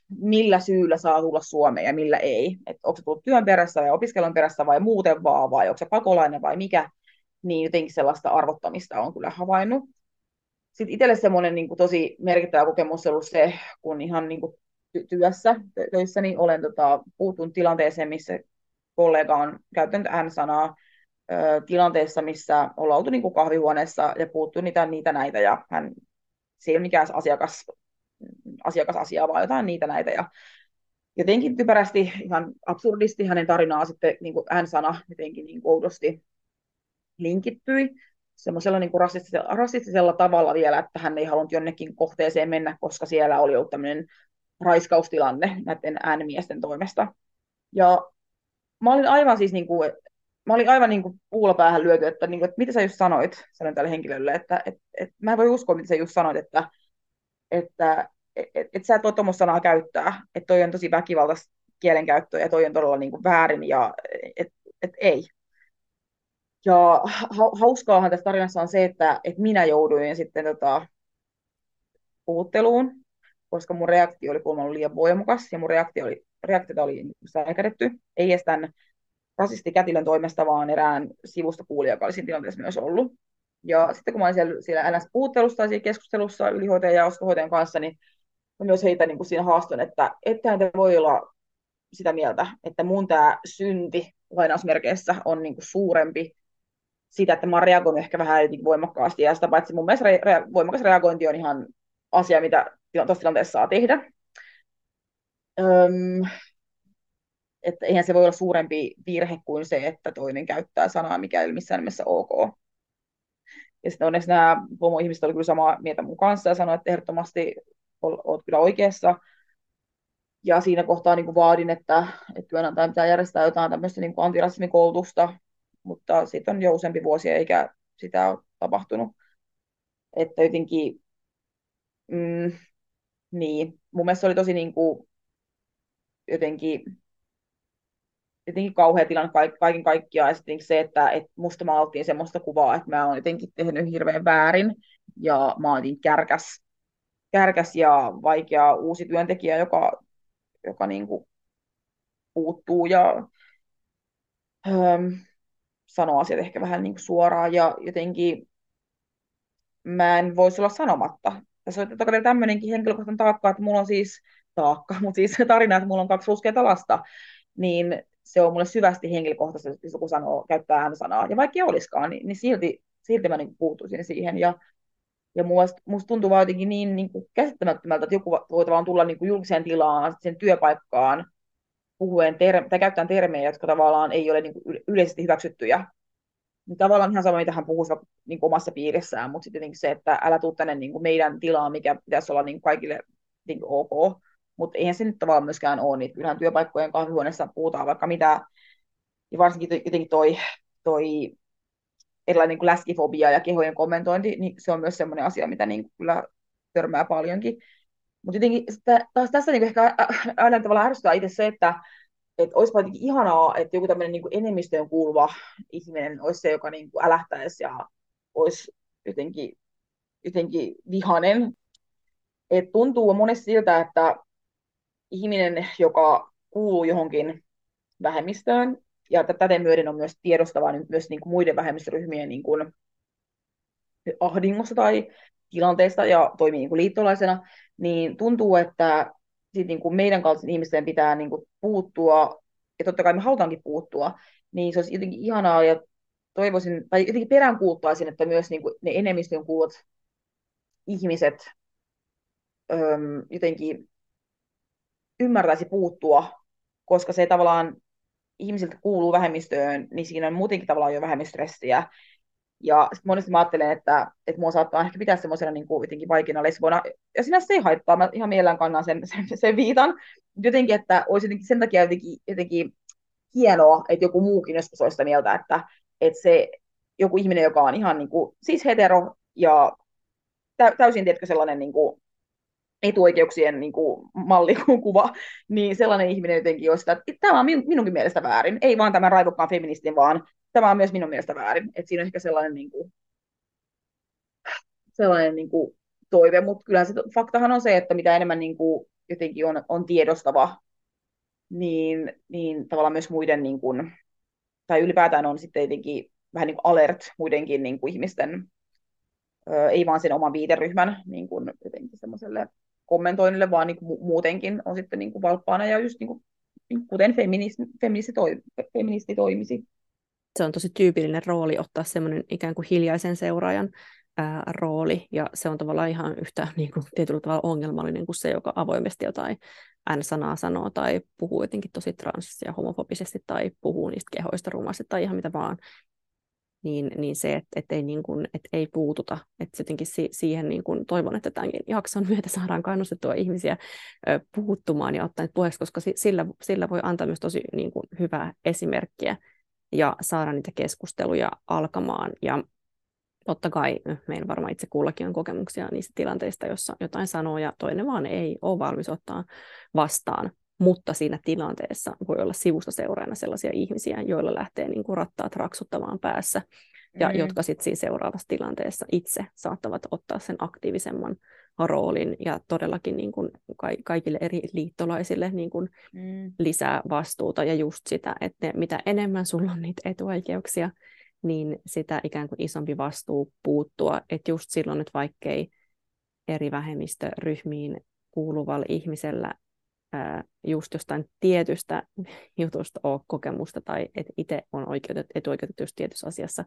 millä syyllä saa tulla Suomeen ja millä ei. Että onko se tullut työn perässä vai opiskelun perässä vai muuten vaan, vai onko se pakolainen vai mikä, niin jotenkin sellaista arvottamista on kyllä havainnut. Sitten itselle semmoinen niin tosi merkittävä kokemus on ollut se, kun ihan niin kuin työssä, töissä, niin olen tota, puuttunut tilanteeseen, missä kollega on käyttänyt ään-sanaa tilanteessa, missä ollaan oltu niin kuin kahvihuoneessa ja puuttu niitä, niitä näitä, ja hän, se ei ole mikään asiakas asiakasasiaa, vaan jotain niitä näitä. Ja jotenkin typerästi, ihan absurdisti hänen tarinaa sitten niin kuin hän sana jotenkin niin oudosti linkittyi semmoisella niin kuin rasistisella, rasistisella tavalla vielä, että hän ei halunnut jonnekin kohteeseen mennä, koska siellä oli ollut tämmöinen raiskaustilanne näiden äänimiesten toimesta. Ja mä olin aivan siis niin kuin, mä olin aivan niin kuin puulla päähän lyöty, että, niin kuin, että mitä sä just sanoit, sanoin tälle henkilölle, että et, et, mä en voi uskoa, mitä sä just sanoit, että että et, et sä et voi tuommoista sanaa käyttää, että toi on tosi väkivaltaista kielenkäyttöä ja toi on todella niin kuin väärin ja et, et ei. Ja hauskaahan tässä tarinassa on se, että, että minä jouduin sitten tota, puhutteluun, koska mun reaktio oli kuulemma liian voimakas ja mun reaktio oli, reaktiota oli säikädetty. Ei edes tämän rasistikätilön toimesta, vaan erään sivusta kuulija, joka oli siinä tilanteessa myös ollut. Ja sitten kun mä olin siellä, siellä NS-puhuttelussa tai siellä keskustelussa ylihoitajan ja ostohoitajan kanssa, niin mä myös heitä niin kuin siinä haastoin, että ettehän te voi olla sitä mieltä, että mun tämä synti lainausmerkeissä on niin kuin suurempi sitä, että mä oon reagoinut ehkä vähän voimakkaasti, ja sitä paitsi mun mielestä re- re- voimakas reagointi on ihan asia, mitä tuossa tilanteessa saa tehdä. Öm, että eihän se voi olla suurempi virhe kuin se, että toinen käyttää sanaa, mikä ei ole missään nimessä ok. Ja sitten onneksi nämä homo-ihmiset olivat kyllä samaa mieltä mun kanssa ja sanoivat, että ehdottomasti olet kyllä oikeassa. Ja siinä kohtaa niin kuin vaadin, että, että työnantaja pitää järjestää jotain tämmöistä niin antirasismikoulutusta, mutta sitten on jo useampi vuosi eikä sitä ole tapahtunut. Että jotenkin, mm, niin, mun mielestä se oli tosi niin kuin, jotenkin jotenkin kauhea tilanne kaiken kaikkiaan. Ja sitten se, että, että musta maaltiin semmoista kuvaa, että mä oon jotenkin tehnyt hirveän väärin ja mä oon kärkäs, kärkäs ja vaikea uusi työntekijä, joka, joka niin kuin puuttuu ja ähm, sanoo asiat ehkä vähän niin kuin suoraan ja jotenkin mä en voisi olla sanomatta. Tässä on totta kai tämmöinenkin henkilökohtainen taakka, että mulla on siis taakka, mutta siis tarina, että mulla on kaksi ruskeata lasta, niin se on mulle syvästi henkilökohtaisesti, jos joku sanoo, käyttää ään-sanaa. Ja vaikka ei olisikaan, niin, niin silti, silti mä niin puuttuisin siihen. Ja, ja musta, musta tuntuu vaan jotenkin niin, niin kuin käsittämättömältä, että joku voi vaan tulla niin kuin julkiseen tilaan, sen työpaikkaan, puhuen ter- tai käyttäen termejä, jotka tavallaan ei ole niin kuin yleisesti hyväksyttyjä. Niin tavallaan ihan sama, mitä hän puhuu niin kuin omassa piirissään, mutta sitten se, että älä tuu tänne niin kuin meidän tilaan, mikä pitäisi olla niin kuin kaikille niin kuin ok. Mutta eihän se nyt tavallaan myöskään ole, niin kyllähän työpaikkojen kahvihuoneessa puhutaan vaikka mitä, ja varsinkin jotenkin toi, toi erilainen niin läskifobia ja kehojen kommentointi, niin se on myös sellainen asia, mitä niin kyllä törmää paljonkin. Mutta jotenkin taas tässä niin ehkä aina tavallaan ärsyttää itse se, että että olisi jotenkin ihanaa, että joku tämmöinen niin enemmistöön kuuluva ihminen olisi se, joka niin älähtäisi ja olisi jotenkin, jotenkin vihanen. Et tuntuu monesti siltä, että ihminen, joka kuuluu johonkin vähemmistöön, ja tätä myöden on myös tiedostava myös niin kuin muiden vähemmistöryhmien niin kuin ahdingossa tai tilanteesta ja toimii niin kuin liittolaisena, niin tuntuu, että sit niin kuin meidän kaltaisen ihmisten pitää niin kuin puuttua, ja totta kai me halutaankin puuttua, niin se olisi jotenkin ihanaa, ja toivoisin, tai jotenkin peräänkuuttaisin, että myös niin kuin ne enemmistön kuulut ihmiset öm, jotenkin ymmärtäisi puuttua, koska se tavallaan ihmisiltä kuuluu vähemmistöön, niin siinä on muutenkin tavallaan jo vähemmän stressiä. Ja sit monesti mä ajattelen, että, että mua saattaa ehkä pitää semmoisena niin kuin jotenkin vaikeana lesbona. Ja sinä se ei haittaa, mä ihan mielellään kannan sen, sen, sen viitan. Jotenkin, että olisi jotenkin sen takia jotenkin, jotenkin hienoa, että joku muukin joskus olisi sitä mieltä, että, että se joku ihminen, joka on ihan niin kuin, siis hetero ja täysin, tiedätkö, sellainen niin kuin, etuoikeuksien niin kuin, mallikuva, niin sellainen ihminen jotenkin olisi sitä, että tämä on minunkin mielestä väärin. Ei vaan tämän raivokkaan feministin, vaan tämä on myös minun mielestä väärin. Että siinä on ehkä sellainen, niin kuin, sellainen niin kuin, toive, mutta kyllä se faktahan on se, että mitä enemmän niin kuin, jotenkin on, on tiedostava, niin, niin tavallaan myös muiden, niin kuin, tai ylipäätään on sitten jotenkin vähän niin kuin alert muidenkin niin kuin ihmisten, ei vaan sen oman viiteryhmän niin kuin jotenkin semmoiselle kommentoinnille, vaan niin kuin muutenkin on sitten niin kuin valppaana ja just niin kuin, kuten feministi, feministi, toi, feministi toimisi. Se on tosi tyypillinen rooli ottaa semmoinen ikään kuin hiljaisen seuraajan ää, rooli, ja se on tavallaan ihan yhtä niin kuin, tietyllä tavalla ongelmallinen kuin se, joka avoimesti jotain N-sanaa sanoo tai puhuu jotenkin tosi trans- ja homofobisesti tai puhuu niistä kehoista rumasti tai ihan mitä vaan niin, niin se, että et ei, niin kuin, et ei puututa. Että jotenkin si, siihen niin kuin, toivon, että tämän jakson myötä saadaan kannustettua ihmisiä ö, puuttumaan ja ottaa puheeksi, koska sillä, sillä voi antaa myös tosi niin kuin, hyvää esimerkkiä ja saada niitä keskusteluja alkamaan. Ja totta kai meillä varmaan itse kullakin on kokemuksia niistä tilanteista, jossa jotain sanoo ja toinen vaan ei ole valmis ottaa vastaan mutta siinä tilanteessa voi olla sivusta seuraajana sellaisia ihmisiä, joilla lähtee niin kuin rattaat raksuttamaan päässä, ja mm. jotka sitten siinä seuraavassa tilanteessa itse saattavat ottaa sen aktiivisemman roolin ja todellakin niin kuin kaikille eri liittolaisille niin kuin mm. lisää vastuuta ja just sitä, että mitä enemmän sulla on niitä etuoikeuksia, niin sitä ikään kuin isompi vastuu puuttua, että just silloin, että vaikkei eri vähemmistöryhmiin kuuluvalla ihmisellä just jostain tietystä jutusta ole kokemusta tai että itse on oikeutet, etuoikeutettu just tietyssä asiassa,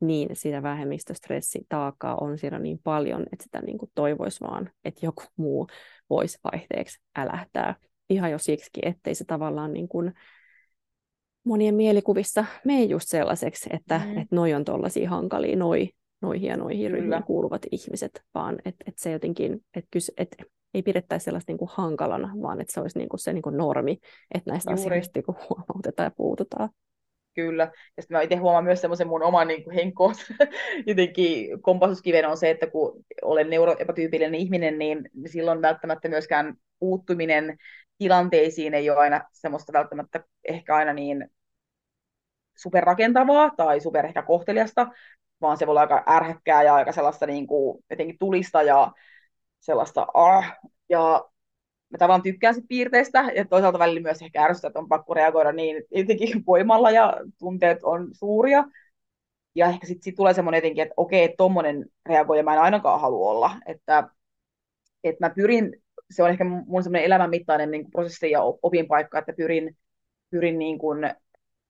niin sitä vähemmistöstressitaakkaa on siellä niin paljon, että sitä niin kuin toivoisi vaan, että joku muu voisi vaihteeksi älähtää. Ihan jo siksi, ettei se tavallaan niin kuin monien mielikuvissa mene just sellaiseksi, että mm. et noi on tuollaisia hankalia, noi, noihin ja noihin ryhmiin kuuluvat ihmiset, vaan että et se jotenkin, että et ei pidettäisi sellaista niin kuin hankalana, vaan että se olisi niin kuin se niin kuin normi, että näistä Juuri. asioista niin kuin huomautetaan ja puututaan. Kyllä. Ja sitten mä itse huomaan myös semmoisen mun oman niin kuin henkkoon jotenkin kompasuskiven on se, että kun olen neuroepätyypillinen ihminen, niin silloin välttämättä myöskään puuttuminen tilanteisiin ei ole aina semmoista välttämättä ehkä aina niin superrakentavaa tai super ehkä kohteliasta, vaan se voi olla aika ärhäkkää ja aika sellaista niin kuin, jotenkin tulista ja sellaista ah, ja mä tavallaan tykkään sit piirteistä, ja toisaalta välillä myös ehkä ärsyttää, että on pakko reagoida niin jotenkin voimalla, ja tunteet on suuria. Ja ehkä sitten sit tulee semmoinen jotenkin, että okei, tommonen reagoija mä en ainakaan halua olla. Että, että mä pyrin, se on ehkä mun semmoinen elämänmittainen niin kuin prosessi ja opinpaikka, että pyrin, pyrin niin kuin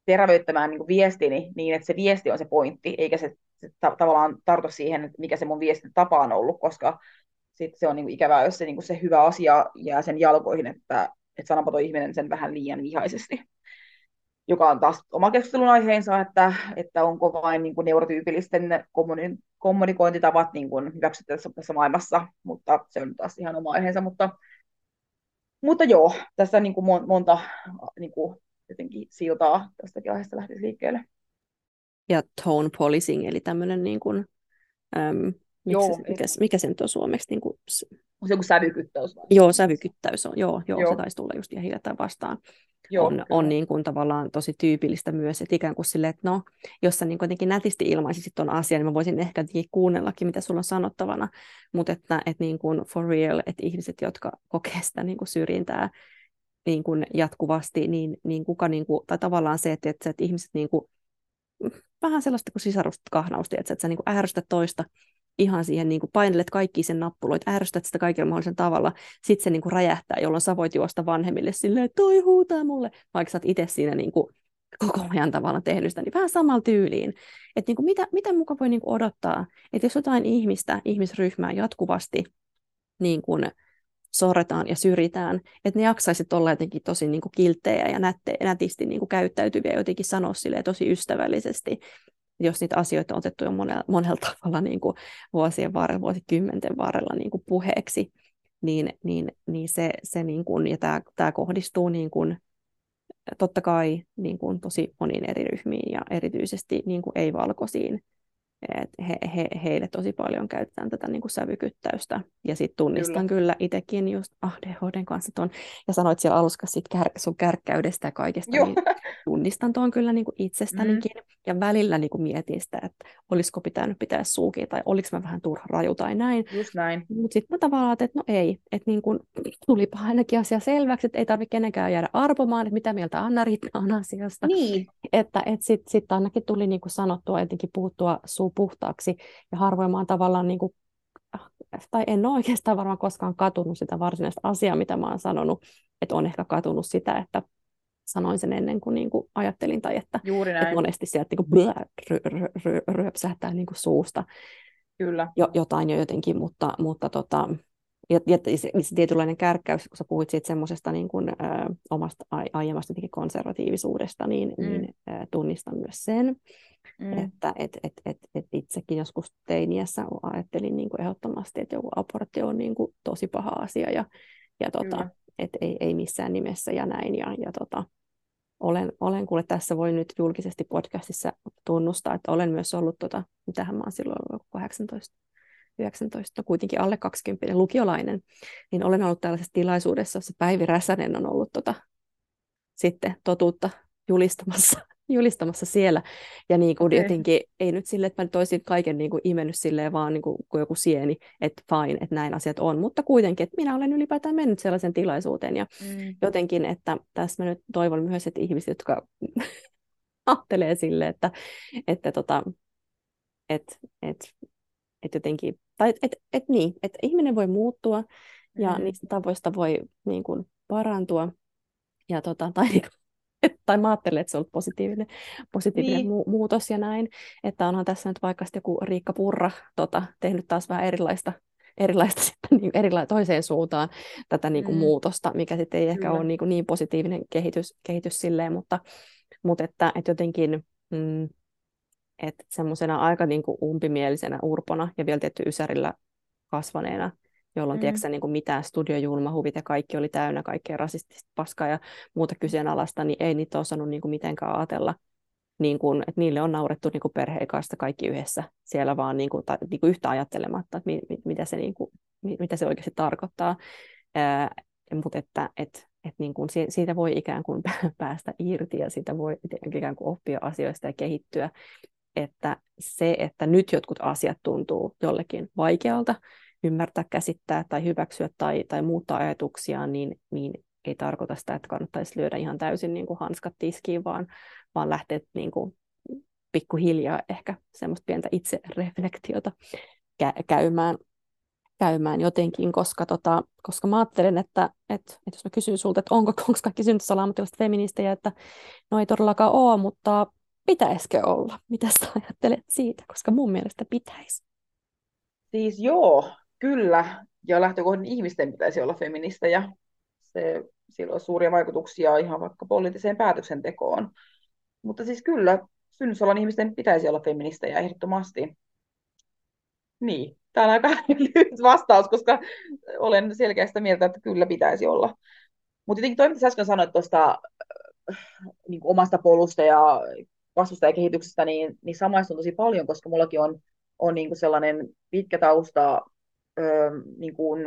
terävöittämään niin kuin viestini niin, että se viesti on se pointti, eikä se, se ta- tavallaan tartu siihen, että mikä se mun viestin tapa on ollut, koska sit se on niin ikävää, jos se, niin se hyvä asia jää sen jalkoihin, että, että sanopa ihminen sen vähän liian vihaisesti. Joka on taas oma keskustelun aiheensa, että, että onko vain niin kuin neurotyypillisten kommuni- kommunikointitavat niin kuin hyväksyttävissä tässä maailmassa, mutta se on taas ihan oma aiheensa. Mutta, mutta joo, tässä niin kuin monta niin kuin jotenkin siltaa tästäkin aiheesta lähtisi liikkeelle. Ja tone policing, eli tämmöinen niin kuin, äm, Joo, se, mikä, mikä se nyt on suomeksi? Niin kuin... On se joku sävykyttäys? Vai? Joo, sävykyttäys on. Joo, joo, joo. se taisi tulla just ihan hiljattain vastaan. Joo, on, on niin kuin tavallaan tosi tyypillistä myös, että ikään kuin silleen, että no, jos sä niin kuitenkin nätisti ilmaisisit tuon asian, niin mä voisin ehkä kuunnellakin, mitä sulla on sanottavana, mutta että, että niin kuin for real, että ihmiset, jotka kokee sitä niin kuin syrjintää niin kuin jatkuvasti, niin, niin kuka, niin kuin, tai tavallaan se, että, että, että ihmiset niin kuin, vähän sellaista kuin sisarusta kahnausta, että, että sä niin kuin ärsytät toista, ihan siihen niin kuin painelet kaikki sen nappuloit, ärsytät sitä kaikilla mahdollisella tavalla, sitten se niin kuin räjähtää, jolloin sä voit juosta vanhemmille silleen, toi huutaa mulle, vaikka sä oot itse siinä niin kuin koko ajan tavalla tehnyt sitä, niin vähän samalla tyyliin. Että niin kuin mitä, mitä muka voi niin kuin odottaa, että jos jotain ihmistä, ihmisryhmää jatkuvasti niin kuin sorretaan ja syrjitään, että ne jaksaisit olla jotenkin tosi niin kuin kilttejä ja nätte, nätisti niin kuin käyttäytyviä jotenkin sanoa sille tosi ystävällisesti, jos niitä asioita on otettu jo monella, monella tavalla niin kuin vuosien varrella, vuosikymmenten varrella niin kuin puheeksi, niin, niin, niin se, se niin kuin, ja tämä, tämä kohdistuu niin kuin, totta kai niin kuin tosi moniin eri ryhmiin ja erityisesti niin kuin ei-valkoisiin et he, he, heille tosi paljon käytetään tätä niin kuin sävykyttäystä. Ja sitten tunnistan kyllä, kyllä itsekin just ADHDn kanssa ton, ja sanoit siellä alussa sit kär, sun kärkkäydestä ja kaikesta, Joo. niin tunnistan tuon kyllä niin kuin itsestänikin. Mm. Ja välillä niin kuin mietin sitä, että olisiko pitänyt pitää suukia, tai oliko mä vähän turha raju tai näin. Just näin. Mutta sitten mä tavallaan että no ei, että niin kuin, tulipa ainakin asia selväksi, että ei tarvitse kenenkään jäädä arpomaan, että mitä mieltä Anna-Riitta on asiasta. Niin. Että et sitten sit ainakin tuli niin kuin sanottua, jotenkin puuttua suu puhtaaksi. Ja harvoin mä oon tavallaan, niin kuin, tai en ole oikeastaan varmaan koskaan katunut sitä varsinaista asiaa, mitä mä oon sanonut. Että on ehkä katunut sitä, että sanoin sen ennen kuin, niin kuin ajattelin, tai että, Juuri näin. että monesti sieltä niin kuin blä, ry, ry, ry, ryöpsähtää niin kuin suusta Kyllä. Jo, jotain jo jotenkin, mutta, mutta tota, ja, ja se, se tietynlainen kärkkäys, kun sä puhuit siitä semmoisesta niin kuin, ö, omasta aiemmasta konservatiivisuudesta, niin, mm. niin ö, tunnistan myös sen, mm. että et, et, et, et itsekin joskus teiniässä ajattelin niin kuin ehdottomasti, että joku abortti on niin kuin tosi paha asia ja, ja tota, että ei, ei missään nimessä ja näin. Ja, ja tota, olen, olen kuule tässä voi nyt julkisesti podcastissa tunnustaa, että olen myös ollut, tota, mitähän mä oon silloin ollut 18 19, kuitenkin alle 20 lukiolainen, niin olen ollut tällaisessa tilaisuudessa, jossa Päivi Räsänen on ollut tota, sitten totuutta julistamassa, julistamassa siellä. Ja niin kuin okay. jotenkin, ei nyt sille, että mä nyt olisin kaiken niin kuin imennyt silleen vaan niin kuin, kuin joku sieni, että fine, että näin asiat on, mutta kuitenkin, että minä olen ylipäätään mennyt sellaisen tilaisuuteen ja mm. jotenkin, että tässä mä nyt toivon myös, että ihmiset, jotka ajattelee sille, että, että tota, et, et, et jotenkin, tai et, et, et niin, että ihminen voi muuttua ja mm. niistä tavoista voi niin kuin, parantua. Ja, tota, tai, niinku, tai mä ajattelen, että se on positiivinen, positiivinen niin. mu- muutos ja näin. Että onhan tässä nyt vaikka joku Riikka Purra tota, tehnyt taas vähän erilaista erilaista sitten niin erila- toiseen suuntaan tätä niin kuin mm. muutosta, mikä sitten ei ehkä Kyllä. ole niin, kuin niin positiivinen kehitys, kehitys silleen, mutta, mutta että, että jotenkin mm, että semmoisena aika niin kuin umpimielisenä urpona ja vielä tietty Ysärillä kasvaneena, jolloin mm. tiedätkö, niin kuin mitään studiojulmahuvit ja kaikki oli täynnä kaikkea rasistista paskaa ja muuta kyseenalaista, niin ei niitä osannut niin kuin mitenkään ajatella, niin kuin, että niille on naurettu niin kuin perheen kanssa kaikki yhdessä siellä vaan niin kuin, tai, niin kuin yhtä ajattelematta, että mi, mi, mitä, se, niin kuin, mitä se oikeasti tarkoittaa. Ää, mutta että et, et niin kuin siitä voi ikään kuin päästä irti ja siitä voi ikään kuin oppia asioista ja kehittyä että se, että nyt jotkut asiat tuntuu jollekin vaikealta ymmärtää, käsittää tai hyväksyä tai, tai muuttaa ajatuksia, niin, niin ei tarkoita sitä, että kannattaisi lyödä ihan täysin niin kuin hanskat tiskiin, vaan, vaan lähteä niin kuin pikkuhiljaa ehkä semmoista pientä itsereflektiota kä- käymään, käymään jotenkin, koska, tota, koska mä ajattelen, että, että, että jos mä kysyn sulta, että onko, onko kaikki synnytysala feministejä, että no ei todellakaan ole, mutta pitäisikö olla? Mitä sä ajattelet siitä? Koska mun mielestä pitäisi. Siis joo, kyllä. Ja lähtökohdan ihmisten pitäisi olla feministejä. Se, sillä on suuria vaikutuksia ihan vaikka poliittiseen päätöksentekoon. Mutta siis kyllä, synnytysalan ihmisten pitäisi olla feministejä ehdottomasti. Niin, tämä on aika lyhyt vastaus, koska olen selkeästä mieltä, että kyllä pitäisi olla. Mutta jotenkin toi, mitä äsken sanoit tuosta äh, niin omasta polusta ja kasvusta ja kehityksestä, niin, niin samaistun tosi paljon, koska mullakin on, on niin kuin sellainen pitkä tausta öö, niin kuin,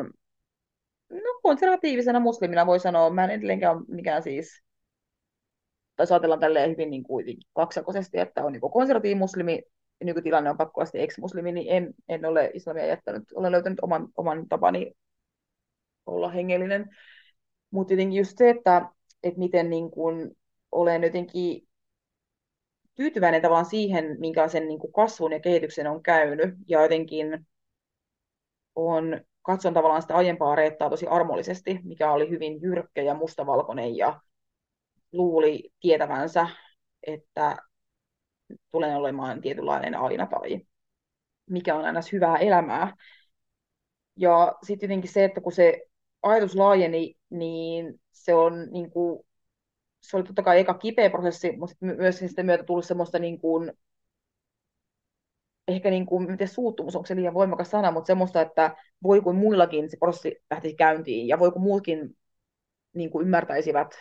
no, konservatiivisena muslimina voi sanoa. Mä en edelleenkään mikään siis, tai ajatellaan tälleen hyvin niin kuin, kaksijakoisesti, että on niin konservatiivinen muslimi, ja nykytilanne on pakkoasti ex-muslimi, niin en, en ole islamia jättänyt. Olen löytänyt oman, oman tapani olla hengellinen. Mutta jotenkin just se, että, että miten niin kuin olen jotenkin tyytyväinen tavallaan siihen, minkälaisen niin kuin kasvun ja kehityksen on käynyt. Ja jotenkin on, katson tavallaan sitä aiempaa reittaa tosi armollisesti, mikä oli hyvin jyrkkä ja mustavalkoinen ja luuli tietävänsä, että tulen olemaan tietynlainen aina tai mikä on aina hyvää elämää. Ja sitten jotenkin se, että kun se ajatus laajeni, niin se on niin kuin se oli totta kai eka kipeä prosessi, mutta myös sitten myötä tullut semmoista niin kuin, ehkä niin kuin, miten suuttumus, onko se liian voimakas sana, mutta semmoista, että voi kuin muillakin se prosessi lähtisi käyntiin ja voi kuin muutkin niin kuin ymmärtäisivät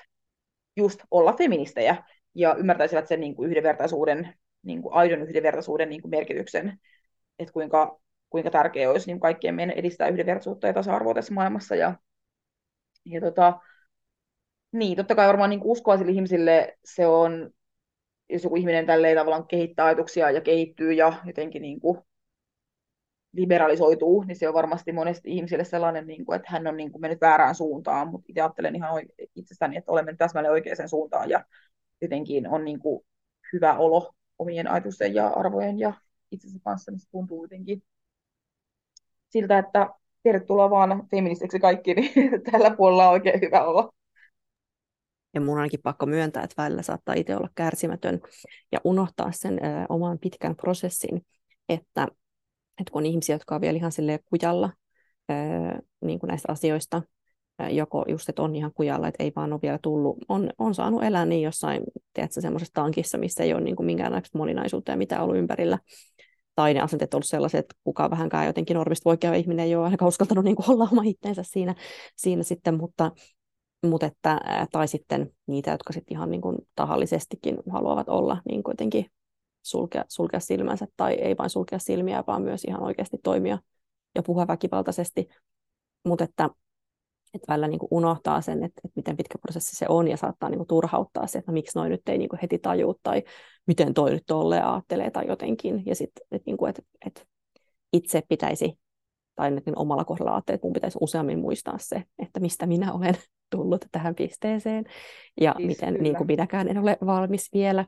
just olla feministejä ja ymmärtäisivät sen niin kuin yhdenvertaisuuden, niin kuin aidon yhdenvertaisuuden niin kuin merkityksen, että kuinka, kuinka tärkeää olisi niin kaikkien meidän edistää yhdenvertaisuutta ja tasa-arvoa tässä maailmassa. Ja, ja tota, niin, totta kai varmaan niin uskovaisille ihmisille se on, jos joku ihminen tälleen tavallaan kehittää ajatuksia ja kehittyy ja jotenkin niin kuin liberalisoituu, niin se on varmasti monesti ihmisille sellainen, niin kuin, että hän on niin kuin mennyt väärään suuntaan, mutta itse ajattelen ihan itsestäni, että olemme täsmälleen oikeaan suuntaan ja jotenkin on niin kuin hyvä olo omien ajatusten ja arvojen ja itsensä kanssa, niin se tuntuu jotenkin siltä, että tervetuloa vaan feministiksi kaikki, niin tällä puolella on oikein hyvä olla. Ja mun ainakin pakko myöntää, että välillä saattaa itse olla kärsimätön ja unohtaa sen ö, oman pitkän prosessin, että, että kun on ihmisiä, jotka on vielä ihan silleen kujalla ö, niin kuin näistä asioista, joko just, että on ihan kujalla, että ei vaan ole vielä tullut, on, on saanut elää niin jossain, tiedätkö, semmoisessa tankissa, missä ei ole niin kuin minkäänlaista moninaisuutta ja mitä ollut ympärillä. Tai ne asenteet on ollut sellaiset, että kukaan vähänkään jotenkin normista oikea ihminen ei ole ainakaan uskaltanut niin kuin olla oma itteensä siinä, siinä sitten, mutta, Mut että, tai sitten niitä, jotka sitten ihan niin kuin tahallisestikin haluavat olla niin kuitenkin sulkea, sulkea silmänsä, tai ei vain sulkea silmiä, vaan myös ihan oikeasti toimia ja puhua väkivaltaisesti. Mutta että, että välillä niin kuin unohtaa sen, että, että miten pitkä prosessi se on, ja saattaa niin kuin turhauttaa se, että no, miksi noin nyt ei niin kuin heti tajuu, tai miten toi nyt tolleen ajattelee, tai jotenkin. Ja sitten, että, niin kuin, että, että itse pitäisi tai niin omalla kohdalla ajattelin, että mun pitäisi useammin muistaa se, että mistä minä olen tullut tähän pisteeseen ja siis miten niin kuin minäkään en ole valmis vielä.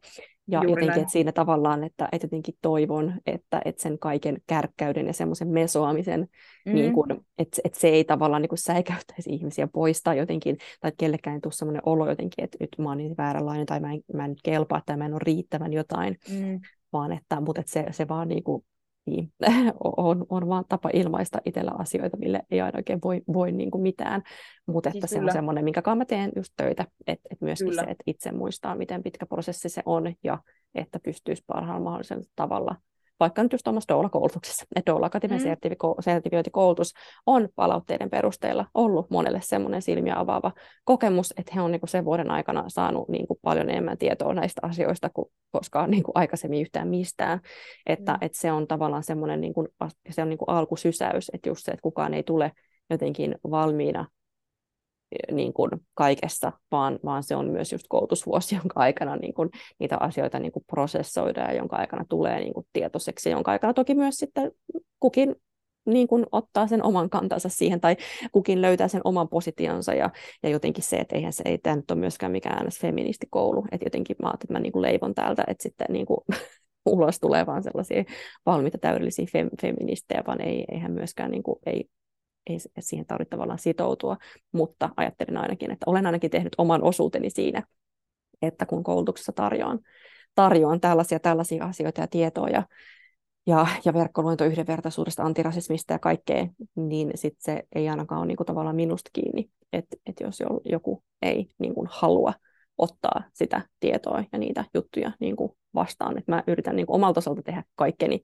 Ja Juuri jotenkin, että siinä tavallaan, että, että jotenkin toivon, että, että sen kaiken kärkkäyden ja semmoisen mesoamisen, mm. niin kuin, että, että se ei tavallaan niin kuin säikäyttäisi ihmisiä poistaa jotenkin, tai että kellekään ei tule semmoinen olo jotenkin, että nyt mä oon niin vääränlainen, tai mä en, mä en nyt kelpaa, tai mä en ole riittävän jotain, mm. vaan että, mutta että se, se vaan niin kuin, niin, on, on vaan tapa ilmaista itsellä asioita, mille ei aina oikein voi, voi niin kuin mitään, mutta että siis se kyllä. on semmoinen, minkä kanssa mä teen just töitä, että, että myöskin kyllä. se, että itse muistaa, miten pitkä prosessi se on ja että pystyisi parhaalla mahdollisella tavalla vaikka nyt just omassa Doula-koulutuksessa, että Doula Akatemian mm. sertifiointikoulutus on palautteiden perusteella ollut monelle semmoinen silmiä avaava kokemus, että he on niin kuin sen vuoden aikana saanut niin kuin paljon enemmän tietoa näistä asioista kuin koskaan niin kuin aikaisemmin yhtään mistään, että, mm. että se on tavallaan semmoinen niin kuin, se on niin kuin alkusysäys, että just se, että kukaan ei tule jotenkin valmiina niin kuin kaikessa, vaan, vaan se on myös just koulutusvuosi, jonka aikana niin kuin niitä asioita niin kuin prosessoidaan ja jonka aikana tulee niin kuin tietoiseksi, jonka aikana toki myös sitten kukin niin kuin ottaa sen oman kantansa siihen, tai kukin löytää sen oman positionsa, ja, ja jotenkin se, että eihän se ei tämä nyt ole myöskään mikään feministikoulu, että jotenkin mä että mä niin kuin leivon täältä, että sitten niin kuin ulos tulee vaan sellaisia valmiita täydellisiä fem, feministejä, vaan ei, eihän myöskään niin kuin, ei ei siihen tarvitse tavallaan sitoutua, mutta ajattelin ainakin, että olen ainakin tehnyt oman osuuteni siinä, että kun koulutuksessa tarjoan, tarjoan tällaisia, tällaisia asioita ja tietoa ja, ja, ja verkkoluento yhdenvertaisuudesta, antirasismista ja kaikkea, niin sit se ei ainakaan ole niin kuin tavallaan minusta kiinni, että et jos joku ei niin kuin halua ottaa sitä tietoa ja niitä juttuja niin kuin vastaan. että mä yritän niin kuin omalta osalta tehdä kaikkeni,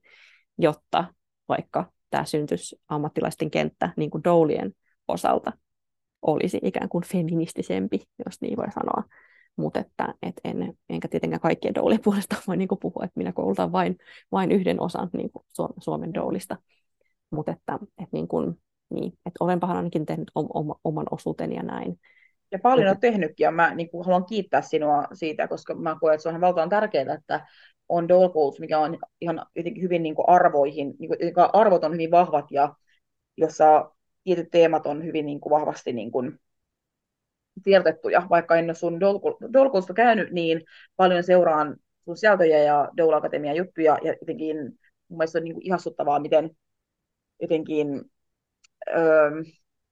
jotta vaikka tämä syntys ammattilaisten kenttä niin kuin doulien osalta olisi ikään kuin feministisempi, jos niin voi sanoa. Mutta että et en, enkä tietenkään kaikkien doulien puolesta voi niin puhua, että minä koulutan vain, vain yhden osan niin kuin Suomen doulista. Mutta että et niin kuin, niin, et olenpahan ainakin tehnyt om, oman osuuteni ja näin. Ja paljon on tehnytkin, ja mä niin kuin, haluan kiittää sinua siitä, koska mä koen, että se on valtavan tärkeää, että on Dole Goals, mikä on ihan jotenkin hyvin niin kuin arvoihin, niin kuin, arvot on hyvin vahvat ja jossa tietyt teemat on hyvin niin kuin vahvasti niin kuin tiedotettuja, vaikka en ole sun Dolkoista käynyt, niin paljon seuraan sun sieltöjä ja Doula Akatemian juttuja, ja jotenkin mun mielestä on niin kuin ihastuttavaa, miten jotenkin öö,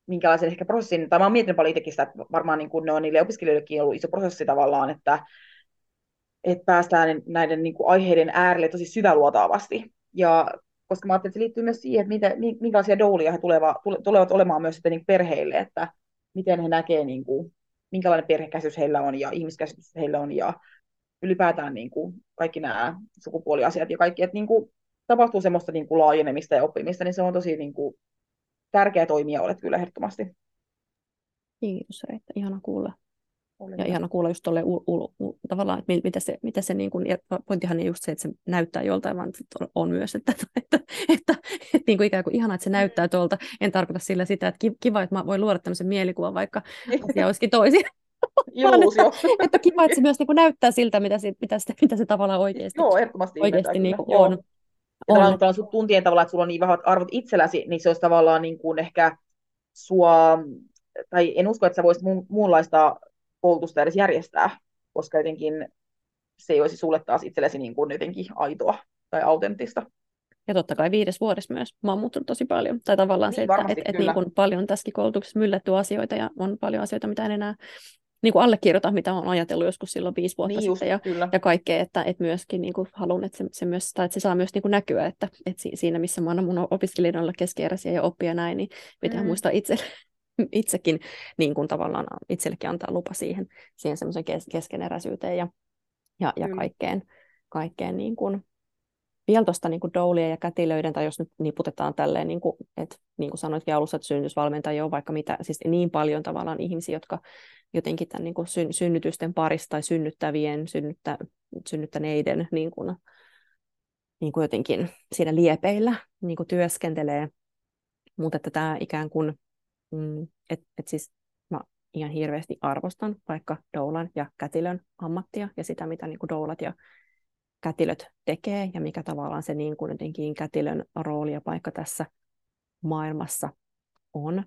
minkälaisen ehkä prosessin, tai mä oon miettinyt paljon itsekin sitä, että varmaan niin kuin ne on niille opiskelijoillekin ollut iso prosessi tavallaan, että että päästään näiden niin kuin aiheiden äärelle tosi syväluotaavasti. Ja koska mä ajattelin, että se liittyy myös siihen, että mitä, minkälaisia doulia he tuleva, tulevat olemaan myös sitten niin perheille, että miten he näkevät, niin minkälainen perhekäsitys heillä on ja ihmiskäsitys heillä on ja ylipäätään niin kuin, kaikki nämä sukupuoliasiat ja kaikki, että niin kuin, tapahtuu semmoista niin kuin, laajenemista ja oppimista, niin se on tosi niin kuin, tärkeä toimija olet kyllä ehdottomasti. Kiitos Reetta, ihana kuulla. Oli ja ihana kuulla just tolle u, u, u, tavallaan, että mitä se, mitä se niin kuin, ja pointtihan on just se, että se näyttää joltain, vaan on, myös, että, että, että, että, että niin kuin ikään kuin ihana, että se mm. näyttää tuolta. En tarkoita sillä sitä, että kiva, että mä voin luoda tämmöisen mielikuvan, vaikka asia olisikin toisin. että, että kiva, että se myös niin kuin näyttää siltä, mitä se, mitä, se, mitä se tavallaan oikeasti, Joo, ehdottomasti oikeasti niin kuin on. Ja on. tavallaan sun tuntien tavalla, että sulla on niin vahvat arvot itselläsi, niin se olisi tavallaan niin kuin ehkä sua, tai en usko, että sä voisit muunlaista koulutusta edes järjestää, koska jotenkin se ei olisi sulle taas itsellesi niin kuin jotenkin aitoa tai autenttista. Ja totta kai viides vuodessa myös. Mä oon muuttunut tosi paljon. Tai tavallaan niin, se, että et, et niin kuin paljon tässäkin koulutuksessa myllätty asioita ja on paljon asioita, mitä en enää niin kuin allekirjoita, mitä olen ajatellut joskus silloin viisi vuotta niin sitten just, ja, ja kaikkea, että, että myöskin niin kuin haluan, että se, se, myös, tai että se saa myös niin kuin näkyä, että, että siinä missä mä annan mun opiskelijoille olla keskeeräisiä ja oppia näin, niin pitää mm. muistaa itse itsekin niin kuin tavallaan itsellekin antaa lupa siihen, siihen semmoisen kes- keskeneräisyyteen ja, ja, ja kaikkeen, kaikkeen niin kuin, vielä tuosta niin doulien ja kätilöiden, tai jos nyt niputetaan tälleen, niin kuin, että niin kuin sanoitkin alussa, että synnytysvalmentajia on vaikka mitä, siis niin paljon tavallaan ihmisiä, jotka jotenkin tämän niin kuin syn, synnytysten parissa tai synnyttävien, synnyttä, synnyttäneiden niin kuin, niin kuin jotenkin siinä liepeillä niin kuin työskentelee, mutta että tämä ikään kuin Mm, et, et siis mä ihan hirveästi arvostan vaikka doulan ja kätilön ammattia ja sitä, mitä niin kuin doulat ja kätilöt tekee ja mikä tavallaan se niin kuin jotenkin kätilön rooli ja paikka tässä maailmassa on.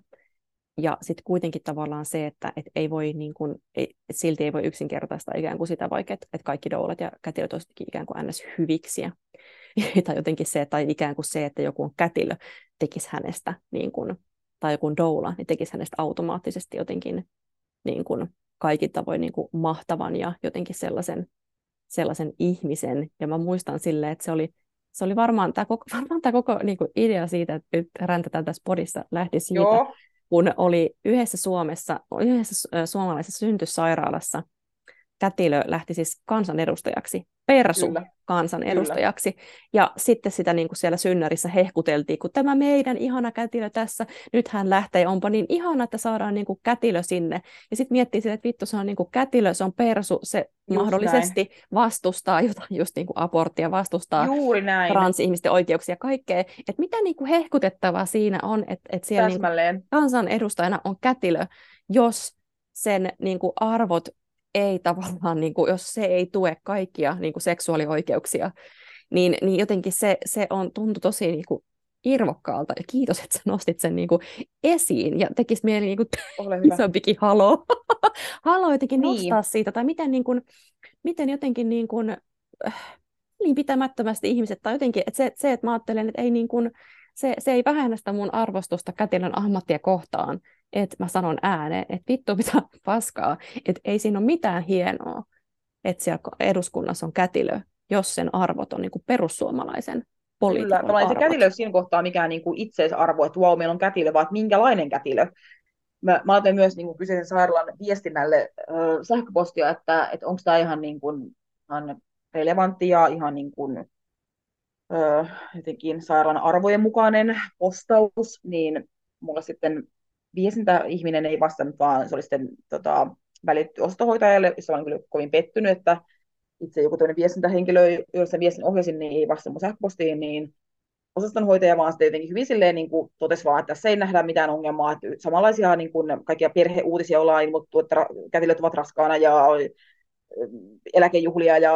ja sitten kuitenkin tavallaan se, että et ei voi, niin kun, ei, et silti ei voi yksinkertaista ikään kuin sitä vaikka, että et kaikki doulat ja kätilöt olisivat ikään kuin ns. hyviksiä. tai jotenkin se, tai ikään kuin se, että joku on kätilö, tekisi hänestä, niin kun, tai joku doula, niin tekisi hänestä automaattisesti jotenkin niin kun, kaikin tavoin niin kuin mahtavan ja jotenkin sellaisen, sellaisen ihmisen. Ja mä muistan silleen, että se oli, se oli varmaan tämä koko, varmaan tämä koko niin kuin idea siitä, että nyt räntätään tässä podissa lähti siitä, Joo kun oli yhdessä Suomessa, yhdessä suomalaisessa syntysairaalassa, kätilö lähti siis kansanedustajaksi, persu Kyllä. kansanedustajaksi. Kyllä. Ja sitten sitä niin kuin siellä synnärissä hehkuteltiin, kun tämä meidän ihana kätilö tässä, nyt hän lähtee, onpa niin ihana, että saadaan niin kuin kätilö sinne. Ja sitten miettii sitä, että vittu se on niin kuin kätilö, se on persu, se just mahdollisesti näin. vastustaa just niin kuin aborttia, vastustaa Juuri näin. transihmisten oikeuksia ja kaikkea. Että mitä niin kuin hehkutettavaa siinä on, että, että siellä niin kansanedustajana on kätilö, jos sen niin kuin arvot ei tavallaan, niin kuin, jos se ei tue kaikkia niin kuin seksuaalioikeuksia, niin, niin jotenkin se, se on tuntu tosi niin kuin, irvokkaalta. Ja kiitos, että sä nostit sen niin kuin, esiin ja tekisi mieli niin kuin, isompikin halo. halo jotenkin niin. nostaa siitä. Tai miten, niin kuin, miten jotenkin niin kuin, äh, niin pitämättömästi ihmiset, tai jotenkin, että se, se että mä ajattelen, että ei niin kuin, se, se ei vähennä sitä mun arvostusta kätilön ammattia kohtaan, että mä sanon ääneen, että vittu mitä paskaa, että ei siinä ole mitään hienoa, että siellä eduskunnassa on kätilö, jos sen arvot on niin kuin perussuomalaisen poliitikon Kyllä, arvot. se kätilö siinä kohtaa mikään niin kuin itseisarvo, että wow, meillä on kätilö, vaan minkälainen kätilö. Mä, mä laitoin myös niin kuin kyseisen sairaalan viestinnälle äh, sähköpostia, että, että onko tämä ihan, niin kuin, ihan relevantti ja ihan niin kuin, äh, jotenkin sairaalan arvojen mukainen postaus, niin mulla sitten viestintäihminen ei vastannut, vaan se oli sitten tota, välitty ostohoitajalle, jossa olen kyllä kovin pettynyt, että itse joku toinen viestintähenkilö, sen viestin ohjasin, niin ei vastannut sähköpostiin, niin osastonhoitaja vaan sitten jotenkin hyvin silleen niin kuin totesi vaan, että tässä ei nähdä mitään ongelmaa, että samanlaisia niin kuin, kaikkia perheuutisia ollaan ilmoittu, että kätilöt ovat raskaana ja eläkejuhlia ja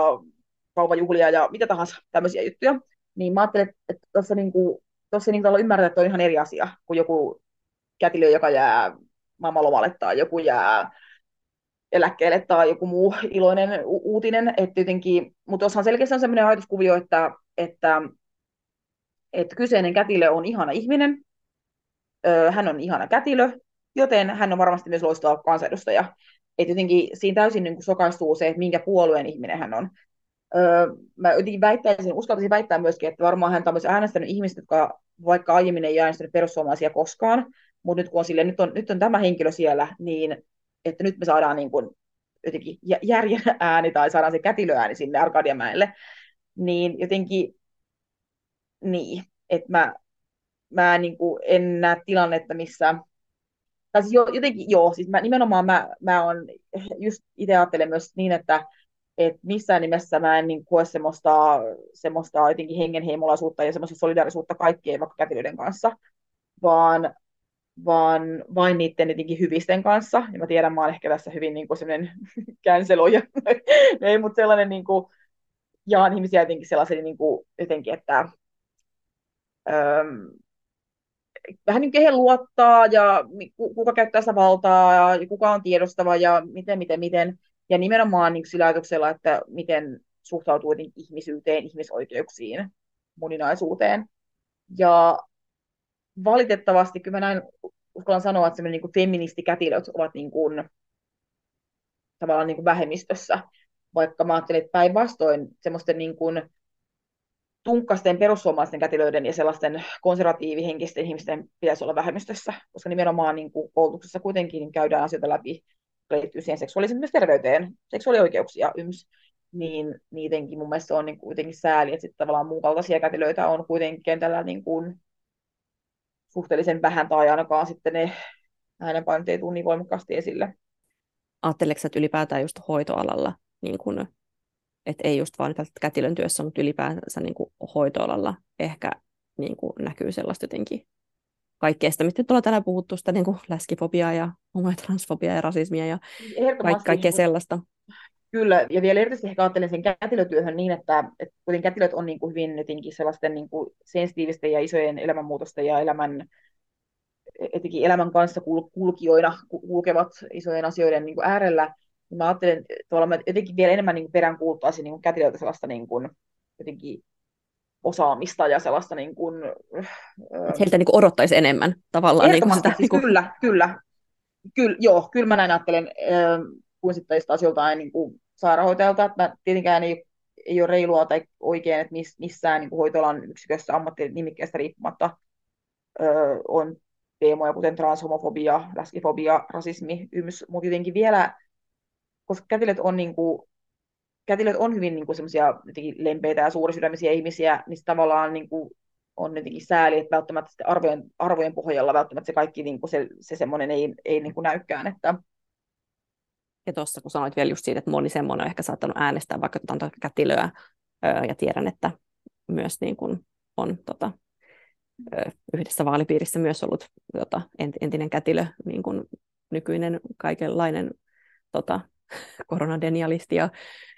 kaupajuhlia ja mitä tahansa tämmöisiä juttuja, niin mä ajattelin, että tuossa niin kuin, tuossa niin ymmärtää, että on ihan eri asia kuin joku kätilö, joka jää maailmanlomalle tai joku jää eläkkeelle tai joku muu iloinen u- uutinen. Että mutta tuossa on selkeästi sellainen ajatuskuvio, että, että, että kyseinen kätilö on ihana ihminen, hän on ihana kätilö, joten hän on varmasti myös loistava kansanedustaja. Että jotenkin siinä täysin niin sokaistuu se, että minkä puolueen ihminen hän on. Öö, mä jotenkin väittäisin, uskaltaisin väittää myöskin, että varmaan hän on myös äänestänyt ihmiset, jotka vaikka aiemmin ei äänestänyt perussuomalaisia koskaan, mutta nyt kun on sille, nyt on, nyt on tämä henkilö siellä, niin että nyt me saadaan niin kuin jotenkin järjen ääni tai saadaan se kätilöääni sinne Arkadiamäelle, niin jotenkin niin, että mä, mä niin kuin en näe tilannetta, missä tai siis jo, jotenkin joo, siis mä, nimenomaan mä, mä on, just itse ajattelen myös niin, että et missään nimessä mä en niin koe semmoista, semmoista jotenkin hengenheimolaisuutta ja semmoista solidarisuutta kaikkien vaikka kätilöiden kanssa, vaan vaan vain niiden hyvisten kanssa. Ja mä tiedän, mä oon ehkä tässä hyvin niin kuin sellainen canceloja. ei, mutta sellainen niin kuin, jaan ihmisiä jotenkin sellaisen niin kuin, jotenkin, että öm, vähän niin kehen luottaa ja kuka käyttää sitä valtaa ja kuka on tiedostava ja miten, miten, miten. Ja nimenomaan niin sillä ajatuksella, että miten suhtautuu ihmisyyteen, ihmisoikeuksiin, moninaisuuteen. Ja valitettavasti kyllä mä näin uskallan sanoa, että niin kuin feministikätilöt ovat niin kuin, tavallaan niin kuin vähemmistössä, vaikka mä ajattelin, että päinvastoin semmoisten niin kuin tunkkasten perussuomalaisten kätilöiden ja sellaisten konservatiivihenkisten ihmisten pitäisi olla vähemmistössä, koska nimenomaan niin kuin koulutuksessa kuitenkin käydään asioita läpi, liittyy siihen seksuaaliseen myös terveyteen, seksuaalioikeuksia, yms, niin niidenkin mun mielestä on niin kuitenkin sääli, että sitten tavallaan muun kätilöitä on kuitenkin kentällä niin kuin suhteellisen vähän tai ainakaan sitten ne äänenpainot ei tule niin voimakkaasti esille. Ajatteleeko että ylipäätään just hoitoalalla, niin kun, että ei just vain kätilön työssä, mutta ylipäänsä niin hoitoalalla ehkä niin näkyy sellaista jotenkin kaikkea sitä, mistä ollaan tänään puhuttu, sitä niin läskifobiaa ja homo- ja transfobiaa ja rasismia ja kaik- kaikkea niin sellaista. Kyllä, ja vielä erityisesti ehkä ajattelen sen kätilötyöhön niin, että, että kuten kätilöt on niin kuin hyvin jotenkin sellaisten niin kuin sensitiivisten ja isojen elämänmuutosten ja elämän etenkin elämän kanssa kulkijoina kulkevat isojen asioiden niin kuin äärellä, niin mä ajattelen, että mä jotenkin vielä enemmän niin peräänkuuluttaisin niin kätilöiltä sellaista niin kuin, jotenkin osaamista ja sellaista niin kuin, Heiltä niin kuin odottaisi enemmän tavallaan. Niin kuin sitä, siis niin kuin... Kyllä, kyllä. Kyllä, joo, kyllä mä näin ajattelen, kuin sitten taas joltain niin kuin sairaanhoitajalta, että tietenkään ei, ei ole reilua tai oikein, että missään niin kuin hoitoalan yksikössä ammattinimikkeestä riippumatta ö, on teemoja, kuten transhomofobia, läskifobia, rasismi, yms, mutta jotenkin vielä, koska kätilöt on, niin kuin, kätilöt on hyvin niin semmoisia lempeitä ja suurisydämisiä ihmisiä, niin tavallaan niin kuin, on jotenkin sääli, että välttämättä arvojen, arvojen pohjalla välttämättä se kaikki niin kuin se, se semmoinen ei, ei niin kuin näykään, että, ja tuossa kun sanoit vielä just siitä, että moni semmoinen on ehkä saattanut äänestää vaikka tuota kätilöä, ja tiedän, että myös niin kuin on tota, yhdessä vaalipiirissä myös ollut tota, entinen kätilö, niin kuin nykyinen kaikenlainen tota, koronadenialisti ja,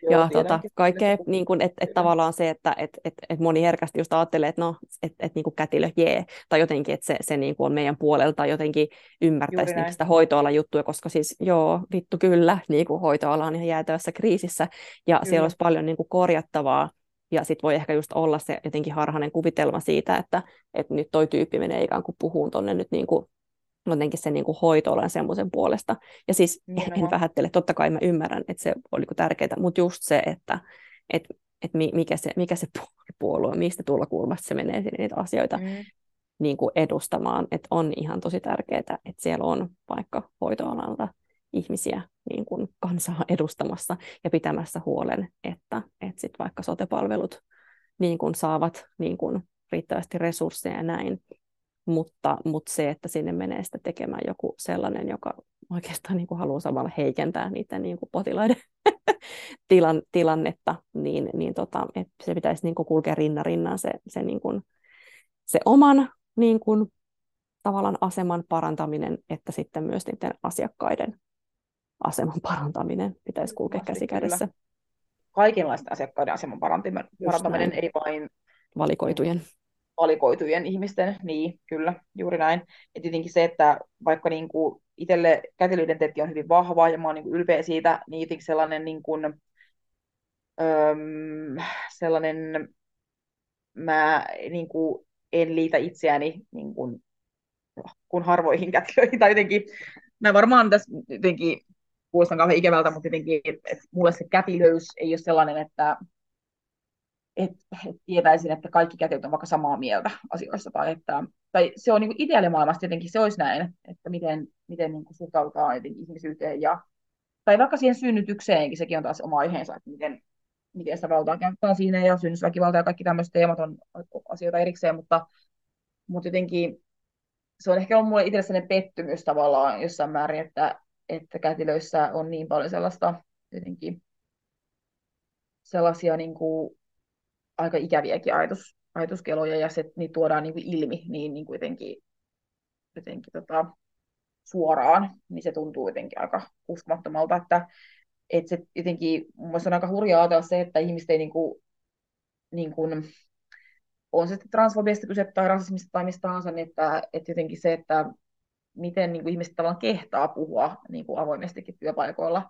Joo, ja tota, kaikkea, niin kuin, että et tavallaan se, että et, et, et moni herkästi just ajattelee, että no, että et, niin kätilö jee, tai jotenkin, että se, se niin kuin on meidän puolelta jotenkin ymmärtäisi niin sitä hoitoalan juttuja, koska siis joo, vittu kyllä, niin kuin hoitoala on ihan jäätävässä kriisissä, ja kyllä. siellä olisi paljon niin kuin korjattavaa, ja sitten voi ehkä just olla se jotenkin harhainen kuvitelma siitä, että, että nyt toi tyyppi menee ikään kuin puhuun tuonne nyt niin kuin jotenkin sen niin kuin hoitoalan semmoisen puolesta. Ja siis en, en vähättele, totta kai mä ymmärrän, että se oli niinku tärkeää, mutta just se, että et, et mikä, se, mikä se puolue, mistä tulla kulmasta se menee sinne niitä asioita mm. niin kuin edustamaan, että on ihan tosi tärkeää, että siellä on vaikka hoitoalalta ihmisiä niin kuin kansaa edustamassa ja pitämässä huolen, että, että sit vaikka sotepalvelut niin kuin saavat niin kuin riittävästi resursseja ja näin, mutta, mutta se, että sinne menee sitä tekemään joku sellainen, joka oikeastaan niin kuin haluaa samalla heikentää niiden niin kuin potilaiden tilan, tilannetta, niin, niin tota, että se pitäisi niin kuin kulkea rinnan rinnan se, se, niin kuin, se oman niin kuin, tavallaan aseman parantaminen, että sitten myös niiden asiakkaiden aseman parantaminen pitäisi kulkea käsi kädessä. Kaikenlaisten asiakkaiden aseman parantaminen, parantaminen ei vain valikoitujen valikoitujen ihmisten, niin kyllä, juuri näin. Ja tietenkin se, että vaikka niin kuin itselle kätilöidentiteetti on hyvin vahva ja mä oon niin kuin ylpeä siitä, niin jotenkin sellainen, niin kuin, öm, sellainen mä niin kuin en liitä itseäni niin kuin, kun harvoihin kätilöihin, tai jotenkin, mä varmaan tässä jotenkin kuulostan kauhean ikävältä, mutta jotenkin, että mulle se kätilöys ei ole sellainen, että että et tietäisin, että kaikki kätilöt on vaikka samaa mieltä asioista, tai, että, tai se on niin ideaalimaailmasta jotenkin se olisi näin, että miten, miten niin suhtaudutaan ihmisyyteen, ja, tai vaikka siihen synnytykseenkin, sekin on taas oma aiheensa, että miten, miten sitä valtaa käyttää siinä, ja synnytysväkivalta ja kaikki tämmöiset teemat on asioita erikseen, mutta, mutta jotenkin se on ehkä ollut mulle itselle sellainen pettymys tavallaan jossain määrin, että, että kätilöissä on niin paljon sellaista jotenkin sellaisia niin kuin, aika ikäviäkin ajatus, ajatuskeloja ja se, niitä tuodaan niin kuin ilmi niin, niin jotenkin, jotenkin tota, suoraan, niin se tuntuu jotenkin aika uskomattomalta, että, että se jotenkin, mun on aika hurjaa ajatella se, että ihmiset ei niin kuin, niin kuin, on se sitten transfobiasta kyse tai rasismista tai mistä tahansa, niin että, että jotenkin se, että miten niin kuin ihmiset tavallaan kehtaa puhua niin kuin avoimestikin työpaikoilla,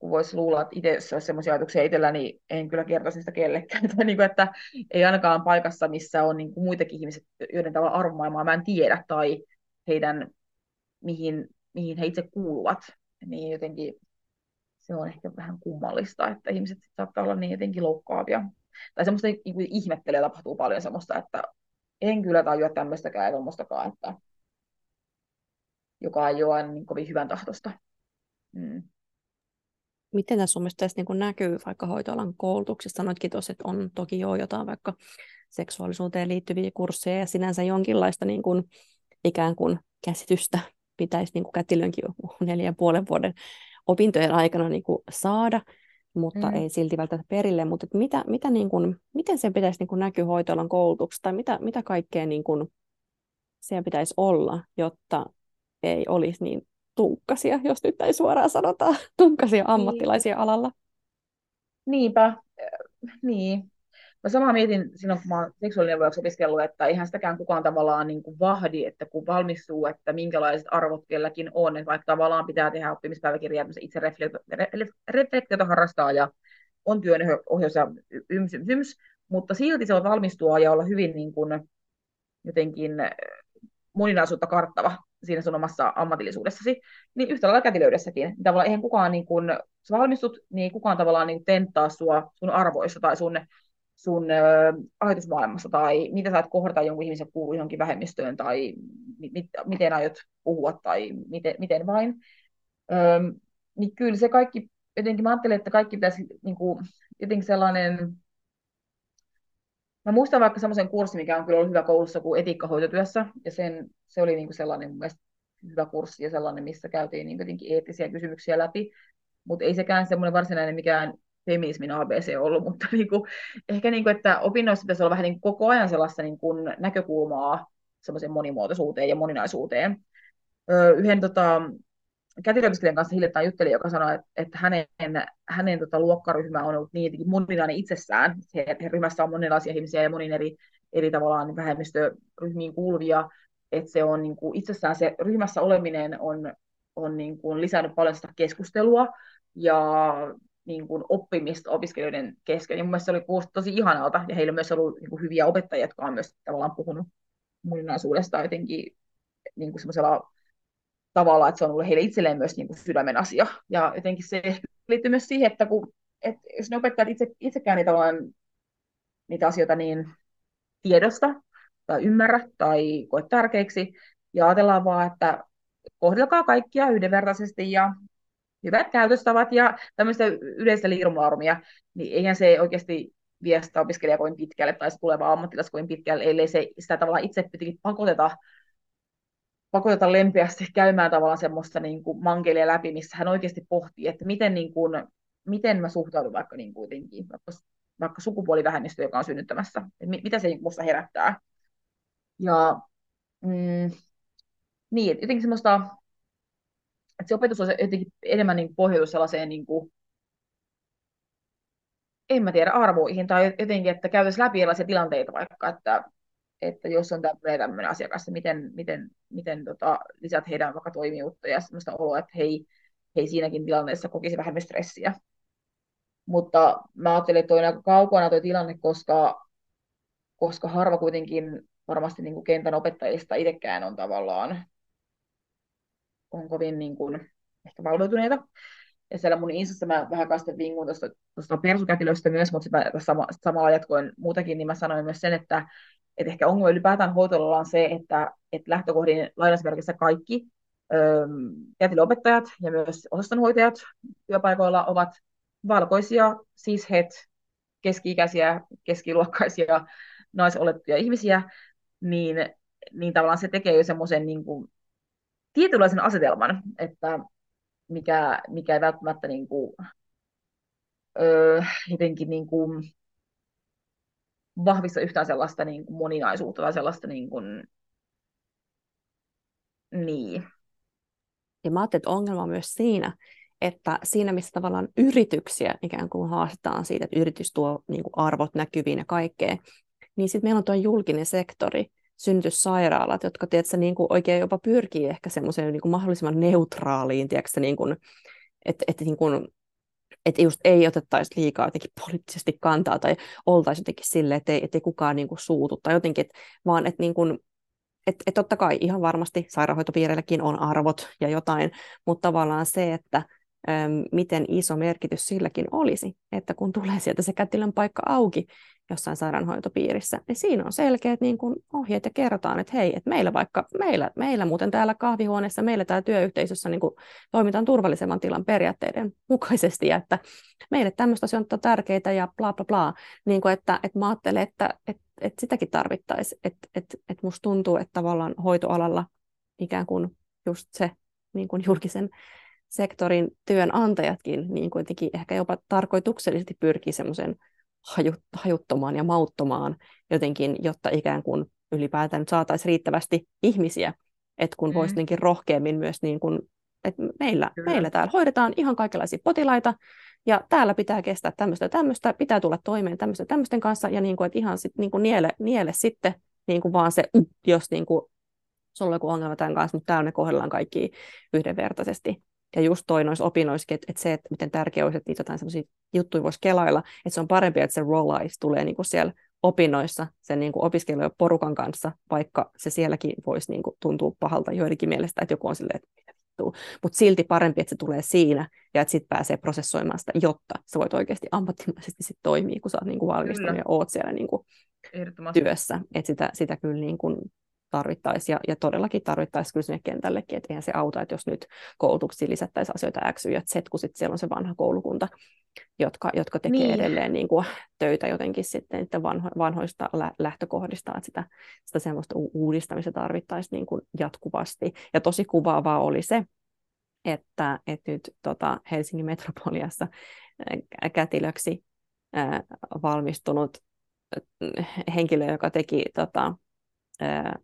kun voisi luulla, että itse, jos olisi sellaisia ajatuksia itsellä, niin en kyllä kertoisi sitä kellekään. Tai niin kuin, että ei ainakaan paikassa, missä on niin kuin muitakin ihmiset, joiden tavalla arvomaailmaa mä en tiedä, tai heidän, mihin, mihin he itse kuuluvat. Niin jotenkin se on ehkä vähän kummallista, että ihmiset saattaa olla niin jotenkin loukkaavia. Tai semmoista niin ihmettelee tapahtuu paljon semmoista, että en kyllä tajua tämmöistäkään ja tuommoistakaan, että joka ei ole niin kovin hyvän tahtosta. Mm miten tässä sun mielestä niin näkyy vaikka hoitoalan koulutuksessa? Sanoitkin tuossa, että on toki jo jotain vaikka seksuaalisuuteen liittyviä kursseja ja sinänsä jonkinlaista niin kuin, ikään kuin käsitystä pitäisi niin kuin kätilönkin neljän ja puolen vuoden opintojen aikana niin kuin saada, mutta mm. ei silti välttämättä perille. Mutta mitä, mitä niin kuin, miten se pitäisi niin kuin näkyä hoitoalan koulutuksessa tai mitä, mitä kaikkea niin kuin siellä pitäisi olla, jotta ei olisi niin tunkkasia, jos nyt ei suoraan sanota, tunkkasia ammattilaisia niin. alalla. Niinpä, niin. mä samaa mietin silloin, kun mä oon seksuaalineuvojaksi opiskellut, että eihän sitäkään kukaan tavallaan niin kuin vahdi, että kun valmistuu, että minkälaiset arvot kelläkin on, että vaikka tavallaan pitää tehdä oppimispäiväkirjaa, että itse reflektiota harrastaa ja on työnohjaus ja yms, yms, yms, mutta silti se on valmistua ja olla hyvin niin kuin, jotenkin moninaisuutta karttava siinä sun omassa ammatillisuudessasi, niin yhtä lailla kätilöydessäkin. Niin tavallaan eihän kukaan, niin kun sä valmistut, niin kukaan tavallaan niin tenttaa sua sun arvoissa tai sun, sun ö, ajatusmaailmassa tai mitä sä et kohdata jonkun ihmisen kuuluu johonkin vähemmistöön tai mit, mit, miten aiot puhua tai miten, miten vain. Ö, niin kyllä se kaikki, jotenkin mä ajattelen, että kaikki pitäisi niin kuin, jotenkin sellainen Mä muistan vaikka semmoisen kurssin, mikä on kyllä ollut hyvä koulussa kuin etiikkahoitotyössä, ja sen, se oli niin kuin sellainen mun mielestä hyvä kurssi ja sellainen, missä käytiin niin jotenkin eettisiä kysymyksiä läpi, mutta ei sekään semmoinen varsinainen mikään feminismin ABC ollut, mutta niin kuin, ehkä niin kuin, että opinnoissa pitäisi olla vähän niin koko ajan sellaista niin kuin näkökulmaa semmoiseen monimuotoisuuteen ja moninaisuuteen. Öö, yhden tota, kätilöopiskelijan kanssa hiljattain juttelin, joka sanoi, että, että hänen, hänen tota, luokkaryhmä on ollut niin moninainen itsessään. He, he ryhmässä on monenlaisia ihmisiä ja monin eri, eri tavallaan vähemmistöryhmiin kuuluvia, että se on niin kuin, itsessään se ryhmässä oleminen on, on niin kuin, lisännyt paljon sitä keskustelua ja niin kuin, oppimista opiskelijoiden kesken. Ja mun mielestä se oli kuulostunut tosi ihanalta, ja heillä on myös ollut niin kuin, hyviä opettajia, jotka on myös tavallaan puhunut moninaisuudesta jotenkin niin kuin tavalla, että se on ollut heille itselleen myös niin kuin sydämen asia. Ja jotenkin se liittyy myös siihen, että kun, että jos ne opettajat itse, itsekään niitä, niitä asioita niin tiedosta tai ymmärrä tai koe tärkeiksi, ja ajatellaan vaan, että kohdelkaa kaikkia yhdenvertaisesti ja hyvät käytöstavat ja tämmöistä yleistä liirumlaarumia, niin eihän se oikeasti vie sitä opiskelijaa kovin pitkälle tai tulevaa ammattilais kovin pitkälle, ellei se sitä tavallaan itse pitikin pakoteta pakoteta lempeästi käymään tavallaan semmoista niin kuin mankelia läpi, missä hän oikeasti pohtii, että miten, niin kuin, miten mä suhtaudun vaikka, niin kuitenkin, vaikka, vaikka sukupuolivähemmistö, joka on synnyttämässä, että mitä se minusta herättää. Ja mm, niin, jotenkin semmoista, että se opetus on jotenkin enemmän niin pohjautu sellaiseen niin kuin, en mä tiedä, arvoihin tai jotenkin, että käytäisiin läpi erilaisia tilanteita vaikka, että että jos on tämmöinen, tämmöinen asiakas, miten, miten, miten tota, lisät heidän vaikka toimijuutta ja sellaista oloa, että he ei, he ei siinäkin tilanteessa kokisi vähemmän stressiä. Mutta mä ajattelin, että toi on aika kaukana tuo tilanne, koska, koska harva kuitenkin varmasti niin kuin kentän opettajista itsekään on tavallaan on kovin niin kuin, ehkä valveutuneita. Ja siellä mun instassa mä vähän kanssa vingun tuosta, tuosta persukätilöstä myös, mutta mä sama, samalla jatkoin muutakin, niin mä sanoin myös sen, että, että ehkä ongelma ylipäätään hoitoalalla on se, että, että lähtökohdin lainausmerkissä kaikki kätilöopettajat ja myös osastonhoitajat työpaikoilla ovat valkoisia, siis het, keski-ikäisiä, keskiluokkaisia, naisolettuja ihmisiä, niin, niin tavallaan se tekee jo semmoisen niin kuin, tietynlaisen asetelman, että mikä, mikä ei välttämättä niin kuin, öö, jotenkin niin kuin, vahvista yhtään sellaista niin kuin moninaisuutta tai sellaista niin kuin, niin. Ja mä ajattelin, että ongelma on myös siinä, että siinä missä tavallaan yrityksiä ikään kuin haastetaan siitä, että yritys tuo niin kuin arvot näkyviin ja kaikkea, niin sitten meillä on tuo julkinen sektori, synnytyssairaalat, jotka tiedätkö, niin kuin oikein jopa pyrkii ehkä semmoiseen niin kuin mahdollisimman neutraaliin, tiedätkö, niin kuin, että, että niin kuin, että just ei otettaisi liikaa jotenkin poliittisesti kantaa tai oltaisi jotenkin silleen, että ei, kukaan niin kuin suutu tai jotenkin, että, vaan että niin kuin, että et totta kai ihan varmasti sairaanhoitopiireilläkin on arvot ja jotain, mutta tavallaan se, että miten iso merkitys silläkin olisi, että kun tulee sieltä se kätilön paikka auki jossain sairaanhoitopiirissä, niin siinä on selkeät niin kuin ohjeet ja kerrotaan, että hei, että meillä vaikka, meillä, meillä muuten täällä kahvihuoneessa, meillä täällä työyhteisössä niin kuin toimitaan turvallisemman tilan periaatteiden mukaisesti, että meille tämmöistä on tärkeitä ja bla bla bla, niin kuin että, että mä ajattelen, että, että, että sitäkin tarvittaisiin, että, että, että musta tuntuu, että tavallaan hoitoalalla ikään kuin just se niin kuin julkisen sektorin työnantajatkin niin kuitenkin ehkä jopa tarkoituksellisesti pyrkii semmoisen hajuttomaan ja mauttomaan jotenkin, jotta ikään kuin ylipäätään saataisiin riittävästi ihmisiä, että kun mm. voisi jotenkin rohkeammin myös niin kuin, että meillä, meillä täällä hoidetaan ihan kaikenlaisia potilaita, ja täällä pitää kestää tämmöistä ja tämmöistä, pitää tulla toimeen tämmöistä tämmöisten kanssa, ja niin kuin, että ihan sit, niin kuin niele, niele sitten niin kuin vaan se, jos niin kuin, sulla on joku ongelma tämän kanssa, mutta täällä me kohdellaan kaikki yhdenvertaisesti. Ja just toi noissa opinnoissa, että, että se, että miten tärkeää olisi, että niitä jotain sellaisia juttuja voisi kelailla, että se on parempi, että se roll tulee niin kuin siellä opinnoissa sen niin kuin opiskelijoiden porukan kanssa, vaikka se sielläkin voisi niin kuin tuntua pahalta joidenkin mielestä, että joku on silleen, että mutta silti parempi, että se tulee siinä ja että sitten pääsee prosessoimaan sitä, jotta sä voit oikeasti ammattimaisesti sit toimia, kun sä oot niin kuin valmistunut ja oot siellä niin kuin työssä. Että sitä, sitä kyllä niin kuin tarvittaisiin ja, ja todellakin tarvittaisiin kyllä sinne kentällekin, että eihän se auta, että jos nyt koulutuksiin lisättäisiin asioita X, Y ja Z, kun sitten siellä on se vanha koulukunta, jotka, jotka tekee niin. edelleen niin kuin, töitä jotenkin sitten että vanho, vanhoista lä- lähtökohdista, että sitä, sitä semmoista uudistamista tarvittaisiin niin kuin jatkuvasti. Ja tosi kuvaavaa oli se, että, että nyt tota, Helsingin metropoliassa kätilöksi ää, valmistunut henkilö, joka teki tota,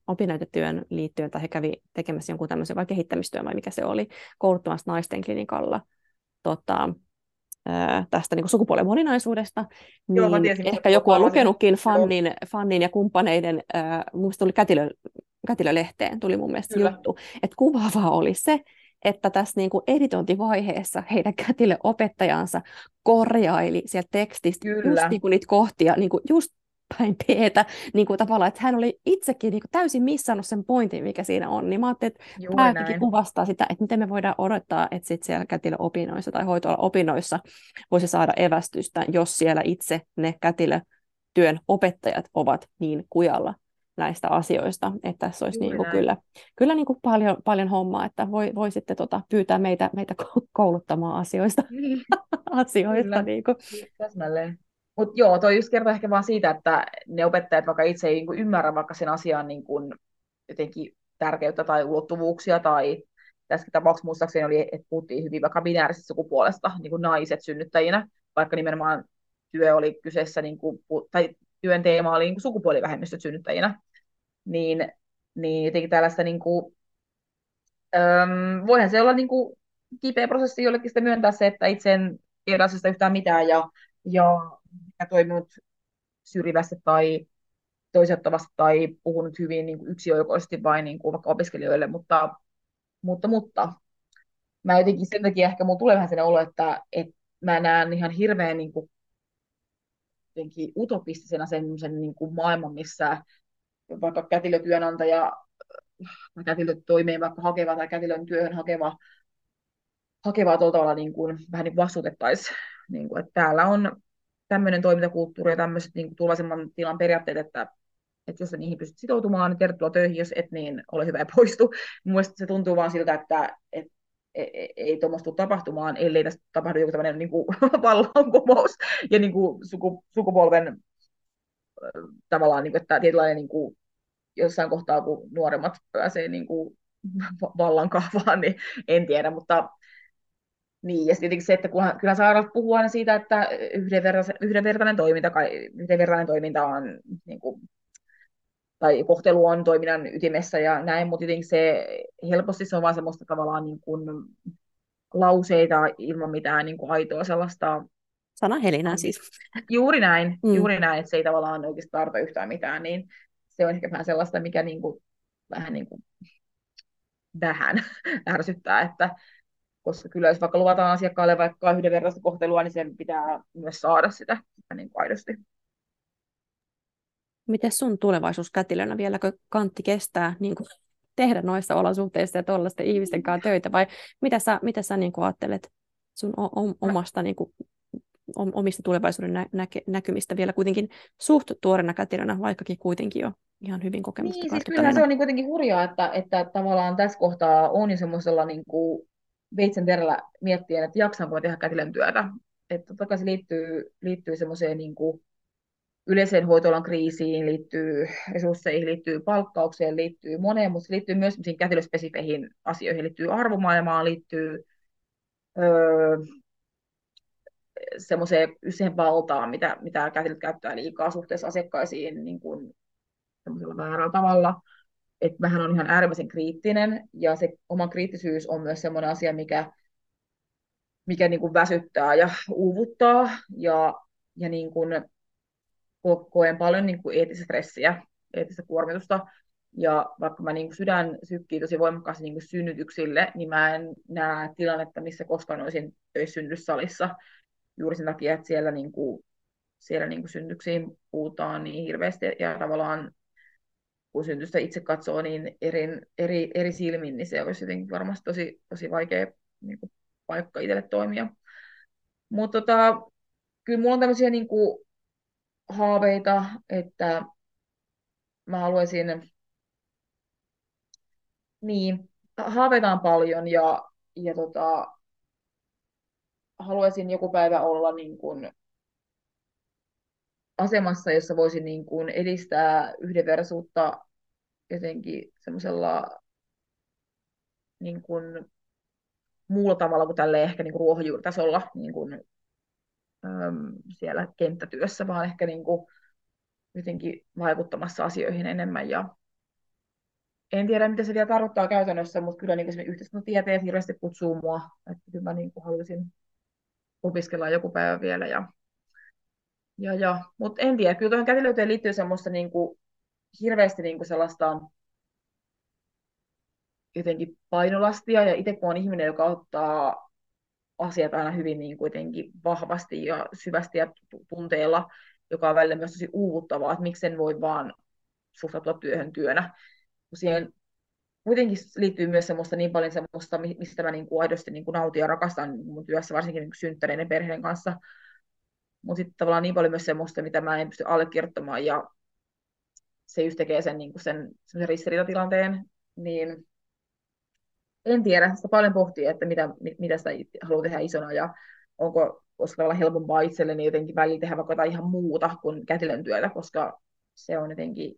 opinnäytetyön liittyen, tai he kävi tekemässä jonkun tämmöisen vai kehittämistyön, vai mikä se oli, kouluttamassa naisten klinikalla tota, tästä niin sukupuolen moninaisuudesta, niin Joo, tiesin, ehkä joku on lukenutkin Fannin, Fannin ja kumppaneiden, äh, mun tuli kätilö, kätilölehteen, tuli mun mielestä Kyllä. juttu, että kuvaavaa oli se, että tässä niin kuin editointivaiheessa heidän kätilöopettajansa korjaili sieltä tekstistä Kyllä. just niin kuin niitä kohtia, niin kuin just päin teetä, niin kuin tavallaan, että hän oli itsekin niin kuin täysin missannut sen pointin, mikä siinä on, niin mä ajattelin, että tämä kuvastaa sitä, että miten me voidaan odottaa, että sit siellä kätilöopinnoissa tai hoitoala opinnoissa voisi saada evästystä, jos siellä itse ne kätilötyön opettajat ovat niin kujalla näistä asioista, että tässä olisi niin kuin kyllä, kyllä niin kuin paljon, paljon hommaa, että voi, voi sitten tota, pyytää meitä, meitä kouluttamaan asioista. Niin. asioista kyllä. niin kuin. Täsmälleen. Mutta joo, toi just kertoo ehkä vaan siitä, että ne opettajat vaikka itse ei niin kuin ymmärrä vaikka sen asian niin kuin jotenkin tärkeyttä tai ulottuvuuksia tai tässä tapauksessa muistaakseni oli, että puhuttiin hyvin vaikka binäärisestä sukupuolesta, niin kuin naiset synnyttäjinä, vaikka nimenomaan työ oli kyseessä, niin kuin, tai työn teema oli niin kuin sukupuolivähemmistöt synnyttäjinä, niin, niin jotenkin tällaista, niin kuin, äm, voihan se olla niin kuin, kipeä prosessi jollekin sitä myöntää se, että itse en tiedä asiasta yhtään mitään ja, ja toiminut syrjivästi tai toisettavasti tai puhunut hyvin niin kuin yksioikoisesti vain niin kuin vaikka opiskelijoille, mutta, mutta, mutta mä jotenkin sen takia ehkä mulla tulee vähän sellainen olo, että, että mä näen ihan hirveän niin kuin, jotenkin utopistisena sen niin kuin maailman, missä vaikka kätilötyönantaja kätilöt toimeen vaikka hakeva tai kätilön työhön hakeva, hakevaa tuolla tavalla niin kuin, vähän niin kuin vastuutettaisiin. Niin kuin, että täällä on tämmöinen toimintakulttuuri ja tämmöiset niin turvallisemman tilan periaatteet, että, että jos sä niihin pystyt sitoutumaan, niin tervetuloa töihin, jos et, niin ole hyvä ja poistu. Mielestäni se tuntuu vaan siltä, että et, e, e, ei tuommoista tule tapahtumaan, ellei tästä tapahdu joku tämmöinen niin vallankumous ja niin kuin, suku, sukupolven tavallaan, niin kuin, että tietynlainen niin kuin, jossain kohtaa, kun nuoremmat pääsee niin kuin, vallan kahvaan, niin en tiedä, mutta niin, ja tietenkin se, että kunhan, kyllä sairaat puhuu aina siitä, että yhdenvertainen, yhdenvertainen toiminta, yhdenvertainen toiminta on, niin kuin, tai kohtelu on toiminnan ytimessä ja näin, mutta tietenkin se helposti se on vaan semmoista tavallaan niin kuin, lauseita ilman mitään niin kuin aitoa sellaista Sana Helina siis. Juuri näin, mm. juuri näin, että se ei tavallaan oikeasti tarvita yhtään mitään, niin se on ehkä vähän sellaista, mikä niin kuin, vähän niin kuin, vähän ärsyttää, että koska kyllä jos vaikka luvataan asiakkaalle vaikka yhdenvertaista kohtelua, niin sen pitää myös saada sitä, niin kuin aidosti. Miten sun tulevaisuus kätilönä, vieläkö kantti kestää niin kuin, tehdä noissa olosuhteissa ja tuollaisten ihmisten kanssa töitä, vai mitä sä, mitä sä niin kuin ajattelet sun omasta niin kuin, omista tulevaisuuden nä- nä- näkymistä vielä kuitenkin suht tuorena kätilönä, vaikkakin kuitenkin jo ihan hyvin kokemusta niin, siis kyllä se on niin kuitenkin hurjaa, että, että tavallaan tässä kohtaa on jo semmoisella niin kuin veitsen terällä miettien, että jaksanko tehdä kätilön työtä. Että totta kai se liittyy, liittyy semmoiseen niin yleiseen hoitoalan kriisiin, liittyy resursseihin, liittyy palkkaukseen, liittyy moneen, mutta se liittyy myös kätilöspesifeihin asioihin, liittyy arvomaailmaan, liittyy öö, semmoiseen yseen valtaan, mitä, mitä kätilöt käyttää liikaa suhteessa asiakkaisiin niin kuin väärällä tavalla että mähän on ihan äärimmäisen kriittinen, ja se oma kriittisyys on myös sellainen asia, mikä mikä niin kuin väsyttää ja uuvuttaa ja, ja niin kuin koen paljon niin kuin eettistä stressiä, eettistä kuormitusta. Ja vaikka mä niin kuin sydän sykkii tosi voimakkaasti niin kuin synnytyksille, niin mä en näe tilannetta, missä koskaan olisin töissä synnytyssalissa. Juuri sen takia, että siellä, niin kuin, siellä niin kuin synnytyksiin puhutaan niin hirveästi ja tavallaan kun syntystä itse katsoo niin eri, eri, eri silmin, niin se olisi jotenkin varmasti tosi, tosi vaikea niin kuin, paikka itselle toimia. Mutta tota, kyllä mulla on tämmöisiä niin kuin, haaveita, että mä haluaisin, niin, haaveita on paljon ja, ja tota, haluaisin joku päivä olla niin kuin, asemassa, jossa voisin niin kuin edistää yhdenvertaisuutta jotenkin semmoisella niin kuin muulla tavalla kuin tälle ehkä niin kuin ruohonjuuritasolla niin kuin, äm, siellä kenttätyössä, vaan ehkä niin kuin jotenkin vaikuttamassa asioihin enemmän. Ja en tiedä, mitä se vielä tarkoittaa käytännössä, mutta kyllä niin yhteiskuntatieteet hirveästi kutsuu mua, että kyllä mä niin kuin haluaisin opiskella joku päivä vielä. Ja, ja, ja. Mutta en tiedä, kyllä tuohon kätilöyteen liittyy semmoista niin kuin, hirveästi niin kuin sellaista jotenkin painolastia, ja itse kun on ihminen, joka ottaa asiat aina hyvin niin kuitenkin vahvasti ja syvästi ja tunteella, joka on välillä myös tosi uuvuttavaa, että miksen voi vaan suhtautua työhön työnä. Siihen kuitenkin liittyy myös semmoista niin paljon semmoista, mistä mä niin kuin aidosti niin kuin nautin ja rakastan mun työssä, varsinkin niin synttäreiden perheen kanssa. Mutta sitten tavallaan niin paljon myös semmoista, mitä mä en pysty allekirjoittamaan, ja se just tekee sen, niin kuin sen, ristiriitatilanteen, niin en tiedä, sitä paljon pohtii, että mitä, mitä sitä haluaa tehdä isona ja onko koska olla helpompaa itselleni jotenkin välillä tehdä vaikka jotain ihan muuta kuin kätilön työtä, koska se on jotenkin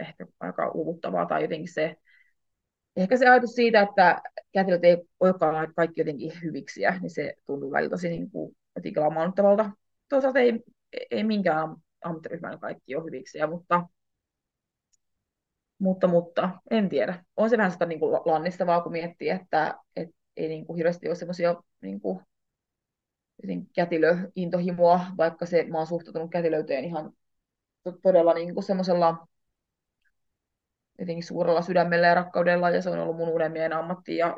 ehkä aika uuvuttavaa tai jotenkin se, ehkä se ajatus siitä, että kätilöt ei olekaan kaikki jotenkin hyviksiä, niin se tuntuu välillä tosi niin kuin, jotenkin lamaannuttavalta. Toisaalta ei, ei minkään ammattiryhmän kaikki ole hyviksiä, mutta mutta, mutta en tiedä. On se vähän sitä niin kuin lannistavaa, kun miettii, että et ei niin kuin hirveästi ole semmoisia niin kuin, kätilöintohimoa, vaikka se, mä oon suhtautunut kätilöyteen ihan todella niin kuin semmoisella jotenkin suurella sydämellä ja rakkaudella, ja se on ollut mun unelmien ammatti, ja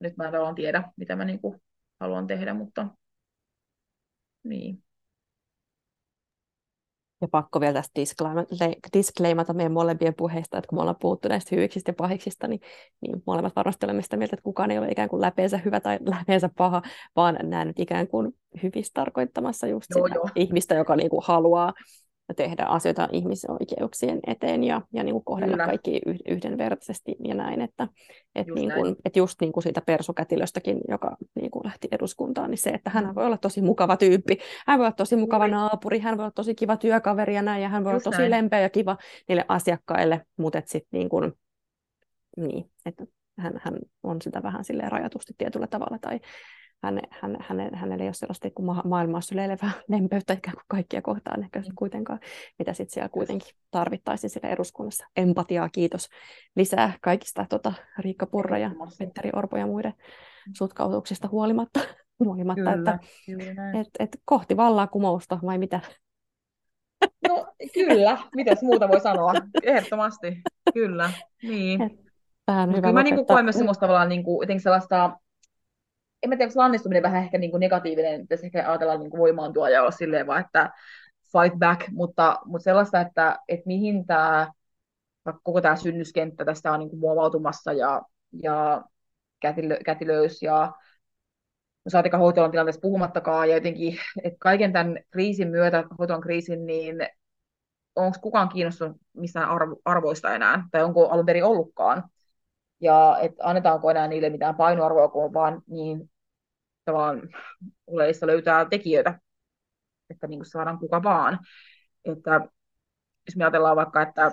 nyt mä en tiedä, mitä mä niin kuin haluan tehdä, mutta niin. Ja pakko vielä tästä disclaimata meidän molempien puheista, että kun me ollaan puhuttu näistä hyviksistä ja pahiksista, niin, niin molemmat varmasti olemme sitä mieltä, että kukaan ei ole ikään kuin läpeensä hyvä tai läpeensä paha, vaan nämä nyt ikään kuin hyvistä tarkoittamassa just joo, sitä joo. ihmistä, joka niin kuin haluaa tehdä asioita ihmisoikeuksien eteen ja, ja niin kuin kohdella Kyllä. kaikki yhdenvertaisesti ja näin, että et just, niin kuin, näin. Et just niin kuin siitä persukätilöstäkin, joka niin kuin lähti eduskuntaan, niin se, että hän voi olla tosi mukava tyyppi, hän voi olla tosi mukava Juuri. naapuri, hän voi olla tosi kiva työkaveri ja näin, ja hän voi just olla tosi näin. lempeä ja kiva niille asiakkaille, mutta sitten niin kuin, niin, että hän, hän on sitä vähän silleen rajatusti tietyllä tavalla tai hän, hän, hän, hänellä ei ole sellaista kuin maailmaa syleilevää lempeyttä ikään kuin kaikkia kohtaan ehkä mm. kuitenkaan, mitä sitten siellä kuitenkin tarvittaisiin siellä eduskunnassa. Empatiaa, kiitos lisää kaikista tota, Riikka Purra ja Petteri Orpo ja muiden sutkautuksista huolimatta, huolimatta kyllä, että kyllä. Et, et kohti kumousta vai mitä? No kyllä, mitäs muuta voi sanoa? Ehdottomasti, kyllä. Niin. Tämä on hyvä mä niin koen myös semmoista tavallaan niin kuin, jotenkin sellaista en mä tiedä, onko lannistuminen vähän ehkä niin kuin negatiivinen, että ehkä ajatellaan niin kuin voimaantua ja olla silleen vaan, että fight back, mutta, mutta sellaista, että, että mihin tämä koko tämä synnyskenttä tästä on niin kuin muovautumassa ja, ja kätilö, kätilöys ja saatika hoitoalan tilanteessa puhumattakaan, ja jotenkin, että kaiken tämän kriisin myötä, hoitoalan kriisin, niin onko kukaan kiinnostunut missään arvo, arvoista enää, tai onko alun perin ollutkaan ja että annetaanko enää niille mitään painoarvoa, kun on vaan niin tavallaan oleissa löytää tekijöitä, että niin kuin saadaan kuka vaan. Että jos me ajatellaan vaikka, että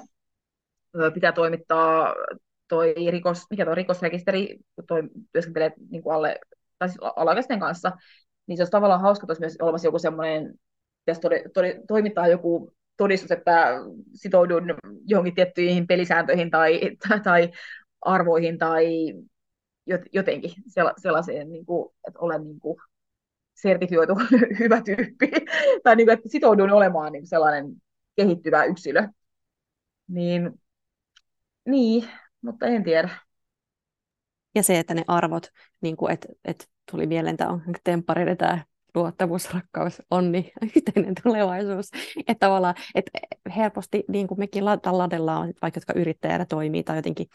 pitää toimittaa toi rikos, mikä tuo rikosrekisteri, toi työskentelee niin kuin alle, tai siis alaikäisten kanssa, niin se olisi tavallaan hauska, että olisi myös olemassa joku semmoinen, pitäisi todi, todi, toimittaa joku todistus, että sitoudun johonkin tiettyihin pelisääntöihin tai, tai, tai arvoihin tai jotenkin sellaiseen, niin kuin, että olen niin kuin sertifioitu hyvä tyyppi, tai niin kuin, että sitoudun olemaan niin sellainen kehittyvä yksilö. Niin, niin, mutta en tiedä. Ja se, että ne arvot, niin kuin, että, että tuli mieleen tämä temppareiden tämä luottamus, rakkaus, onni, yhteinen tulevaisuus. Että tavallaan, että helposti niin kuin mekin ladellaan, vaikka jotka yrittäjänä toimii tai jotenkin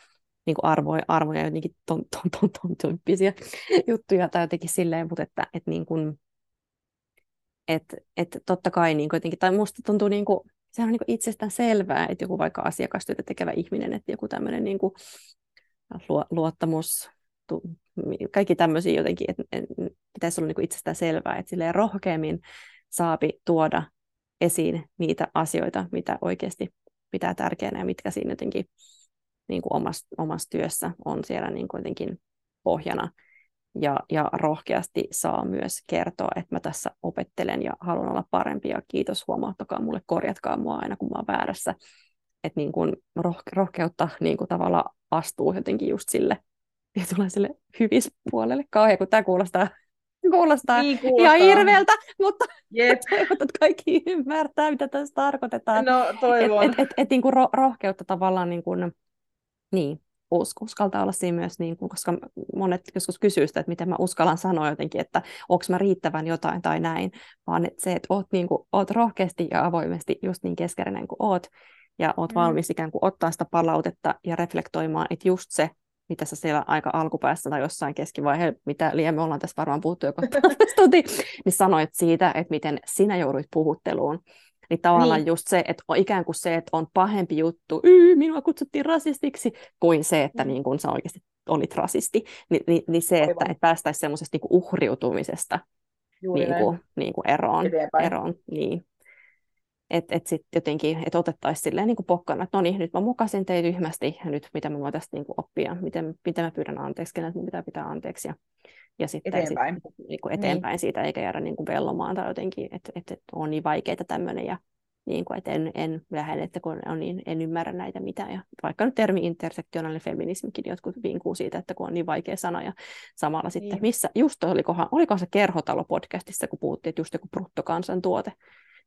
niin kuin arvoja, arvoja jotenkin ton, ton, ton, ton tyyppisiä juttuja tai jotenkin silleen, mutta että, että niin kuin, että, että totta kai niin kuin jotenkin, tai musta tuntuu niin kuin, se on niin kuin itsestään selvää, että joku vaikka asiakastyötä tekevä ihminen, että joku tämmöinen niin kuin luottamus, kaikki tämmöisiä jotenkin, että pitäisi olla niin kuin itsestään selvää, että silleen rohkeammin saapi tuoda esiin niitä asioita, mitä oikeasti pitää tärkeänä ja mitkä siinä jotenkin niin kuin omassa, omassa työssä on siellä niin kuin jotenkin pohjana. Ja, ja rohkeasti saa myös kertoa, että mä tässä opettelen ja haluan olla parempi ja kiitos, huomauttakaa mulle, korjatkaa mua aina kun mä oon väärässä. Että niin kuin roh- rohkeutta niin kuin tavallaan astuu jotenkin just sille ja tulee sille hyvispuolelle. Kauhean, kun tämä kuulostaa, kuulostaa, niin kuulostaa. ihan hirveältä, mutta Jep. toivon, että kaikki ymmärtää, mitä tässä tarkoitetaan. No, toivon. Et, et, et, et, niin kuin ro- rohkeutta tavallaan niin kuin, niin, uskaltaa olla siinä myös, niin kuin, koska monet joskus kysyy sitä, että miten mä uskallan sanoa jotenkin, että onko mä riittävän jotain tai näin, vaan että se, että oot, niin kuin, oot rohkeasti ja avoimesti just niin keskeinen kuin oot, ja oot mm. valmis ikään kuin ottaa sitä palautetta ja reflektoimaan, että just se, mitä sä siellä aika alkupäässä tai jossain keskivaiheessa, mitä liian me ollaan tässä varmaan puhuttu jo tunti, niin sanoit siitä, että miten sinä jouduit puhutteluun. Niin tavallaan niin. just se, että on ikään kuin se, että on pahempi juttu, yy, minua kutsuttiin rasistiksi, kuin se, että mm. niin kun sä oikeasti olit rasisti. Ni, niin, niin se, että et päästäisiin semmoisesta niin uhriutumisesta niin kuin, niin kuin eroon. eroon niin. Että et sitten jotenkin, että otettaisiin silleen niin kuin pokkana, että no niin, nyt mä mukasin teitä tyhmästi, ja nyt mitä mä voin tästä niin kuin oppia, miten, miten mä pyydän anteeksi, kenet mun pitää pitää anteeksi, ja, ja sitten eteenpäin, sit, niin kuin eteenpäin niin. siitä, eikä jäädä niin kuin vellomaan tai jotenkin, että, että, että on niin vaikeaa tämmöinen, ja niin kuin, että en, en lähde, että kun on niin, en ymmärrä näitä mitään. Ja vaikka nyt termi intersektionaalinen feminismikin jotkut vinkuu siitä, että kun on niin vaikea sana ja samalla niin. sitten, missä, just olikohan, olikohan se Kerhotalo-podcastissa, kun puhuttiin, että just joku bruttokansantuote,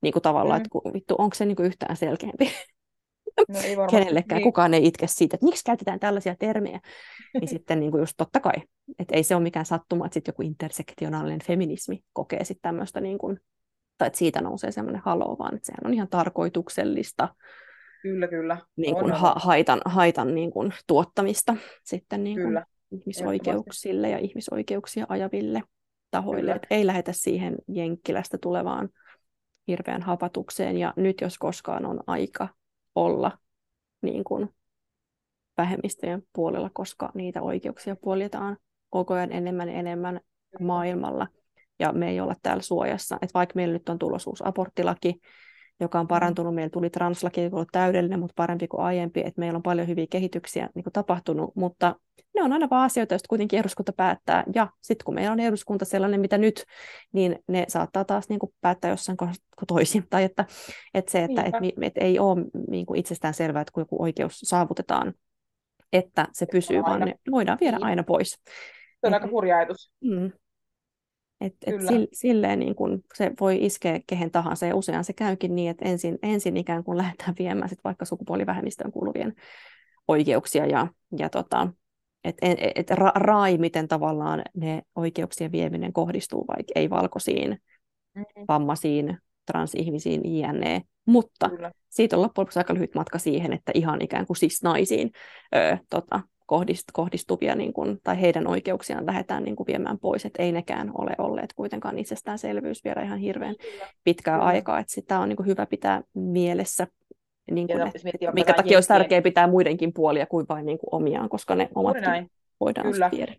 niin kuin tavallaan, mm. että kun, vittu, onko se niin kuin yhtään selkeämpi no ei kenellekään, niin. kukaan ei itke siitä, että miksi käytetään tällaisia termejä, niin sitten niin kuin just totta kai, että ei se ole mikään sattuma, että sitten joku intersektionaalinen feminismi kokee sitten tämmöistä, niin kuin, tai että siitä nousee semmoinen halo, vaan että sehän on ihan tarkoituksellista, Kyllä, kyllä. Niin kuin ha- haitan, haitan niin kuin tuottamista sitten niin kuin kyllä. ihmisoikeuksille ja ihmisoikeuksia ajaville tahoille. Että ei lähetä siihen Jenkkilästä tulevaan hirveän hapatukseen. Ja nyt jos koskaan on aika olla niin kuin vähemmistöjen puolella, koska niitä oikeuksia puoljetaan koko ajan enemmän ja enemmän maailmalla. Ja me ei olla täällä suojassa. Et vaikka meillä nyt on tulossa uusi aborttilaki, joka on mm. parantunut. Meillä tuli translaki, joka on täydellinen, mutta parempi kuin aiempi, että meillä on paljon hyviä kehityksiä niin kuin tapahtunut, mutta ne on aina vaan asioita, joista kuitenkin eduskunta päättää, ja sitten kun meillä on eduskunta sellainen, mitä nyt, niin ne saattaa taas niin kuin päättää jossain kohdassa toisin, tai että, että se, että et, et ei ole niin kuin itsestään selvää, että kun joku oikeus saavutetaan, että se pysyy, vaan ne voidaan viedä niin. aina pois. Se on aika hurja ajatus. Mm. Et, et silleen niin kun se voi iskeä kehen tahansa ja usein se käykin niin, että ensin, ensin ikään kuin lähdetään viemään sit vaikka sukupuolivähemmistöön kuuluvien oikeuksia ja, ja tota, et, et, et ra, rai, miten tavallaan ne oikeuksien vieminen kohdistuu vaikka ei-valkoisiin, mm-hmm. vammaisiin, transihmisiin, jne. Mutta Kyllä. siitä on loppujen lopuksi aika lyhyt matka siihen, että ihan ikään kuin siis naisiin öö, tota, kohdist, kohdistuvia niin kuin, tai heidän oikeuksiaan lähdetään niin kuin viemään pois, että ei nekään ole olleet kuitenkaan itsestäänselvyys vielä ihan hirveän pitkää Kyllä. aikaa, että sitä on niin kuin hyvä pitää mielessä, niin kuin, että, miettiä, minkä takia olisi tärkeää pitää muidenkin puolia kuin vain niin kuin omiaan, koska ne omatkin voidaan Kyllä. viedä.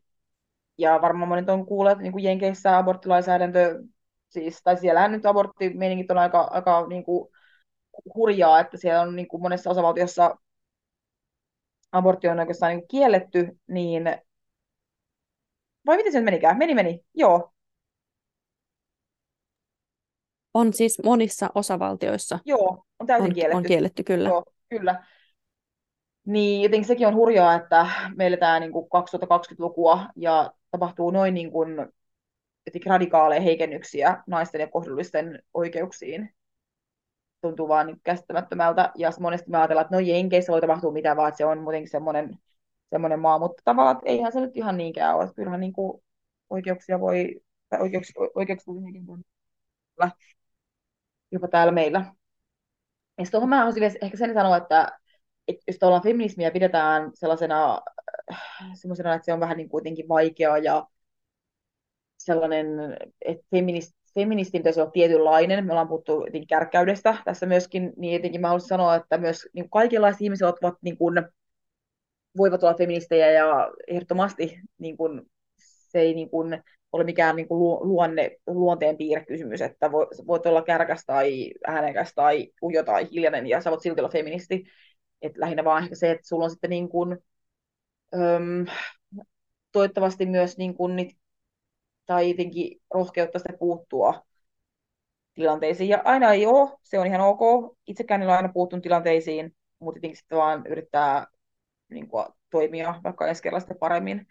Ja varmaan monet on kuullut, niin kuin Jenkeissä aborttilainsäädäntö, siis, tai siellähän nyt aborttimeiningit on aika, aika niin kuin hurjaa, että siellä on niin kuin monessa osavaltiossa abortti on oikeastaan niin kielletty, niin vai miten se menikään? Meni, meni, joo. On siis monissa osavaltioissa. Joo, on täysin on, kielletty. On kielletty, kyllä. Joo, kyllä. Niin, jotenkin sekin on hurjaa, että meillä tämä niin 2020-lukua ja tapahtuu noin niin kuin, radikaaleja heikennyksiä naisten ja kohdullisten oikeuksiin. Tuntuu vaan niin käsittämättömältä. Ja monesti me ajatellaan, että no Jenkeissä voi tapahtua mitä vaan, että se on muutenkin semmoinen, semmoinen maa, mutta tavallaan että eihän se nyt ihan niinkään ole. Kyllähän niin kuin oikeuksia voi, tai oikeuksia, oikeuksia voi jopa täällä meillä. Ja tuohon mä haluaisin ehkä sen sanoa, että, että jos tavallaan feminismiä pidetään sellaisena, sellaisena, että se on vähän niin kuitenkin vaikeaa ja sellainen, että feminist, feministin pitäisi olla tietynlainen. Me ollaan puhuttu kärkkäydestä tässä myöskin, niin jotenkin mä haluaisin sanoa, että myös niin kaikenlaiset ihmiset ovat niin kuin, voivat olla feministejä ja ehdottomasti niin kuin, se ei niin kuin, ole mikään niin kuin luonne, luonteen piirrekysymys, että voit olla kärkäs tai äänekäs tai ujo tai hiljainen ja sä voit silti olla feministi. Et lähinnä vaan ehkä se, että sulla on sitten niin kuin, öm, toivottavasti myös niin kuin niitä, tai jotenkin rohkeutta sitten puuttua tilanteisiin. Ja aina ei ole, se on ihan ok. Itsekään en ole aina puuttunut tilanteisiin, mutta jotenkin sitten vaan yrittää niin kuin, toimia vaikka ensi kerralla sitten paremmin.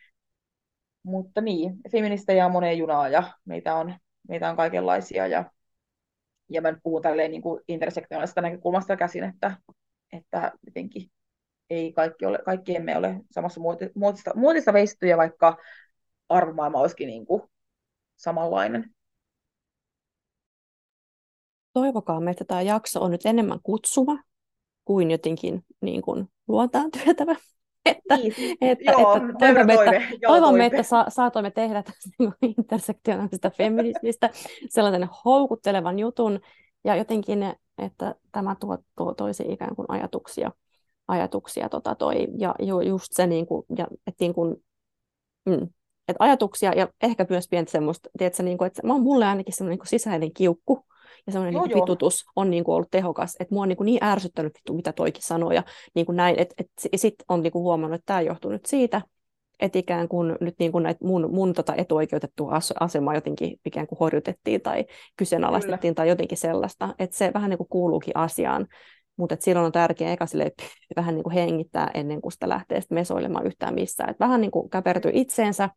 Mutta niin, feministejä on moneen junaa ja meitä on, meitä on kaikenlaisia ja, ja mä nyt puhun tälleen niin kuin näkökulmasta käsin, että, että jotenkin ei kaikki, ole, kaikki emme ole samassa muotista, muotista veistettyjä, vaikka arvomaailma olisikin niin kuin samanlainen. Toivokaamme, että tämä jakso on nyt enemmän kutsuva kuin jotenkin niin kuin luontaan työtävä. Että, niin, että, joo, että toivomme, että, joo, toivomme, että sa, saatoimme tehdä tästä niin intersektionaalisesta feminismistä sellaisen houkuttelevan jutun. Ja jotenkin, että tämä tuo, tuo toisi ikään kuin ajatuksia, ajatuksia tota toi, ja ju, just se, niin kuin, ja, että, niin kuin, mm, että ajatuksia ja ehkä myös pientä semmoista, tiedätkö, niin kuin, että mä oon mulle ainakin semmoinen niin sisäinen kiukku, ja semmoinen niin vitutus on niin kuin ollut tehokas, että mua on niin, kuin niin ärsyttänyt vittu, mitä toikin sanoo, ja niin kuin näin, että et, sitten on niin kuin huomannut, että tämä johtuu nyt siitä, että ikään kuin nyt niin kuin näitä mun, mun tota etuoikeutettua asemaa jotenkin ikään kuin horjutettiin tai kyseenalaistettiin Kyllä. tai jotenkin sellaista, että se vähän niin kuin kuuluukin asiaan, mutta silloin on tärkeää eka sille, vähän niin kuin hengittää ennen kuin sitä lähtee sitten mesoilemaan yhtään missään. Et vähän niin kuin käpertyy itseensä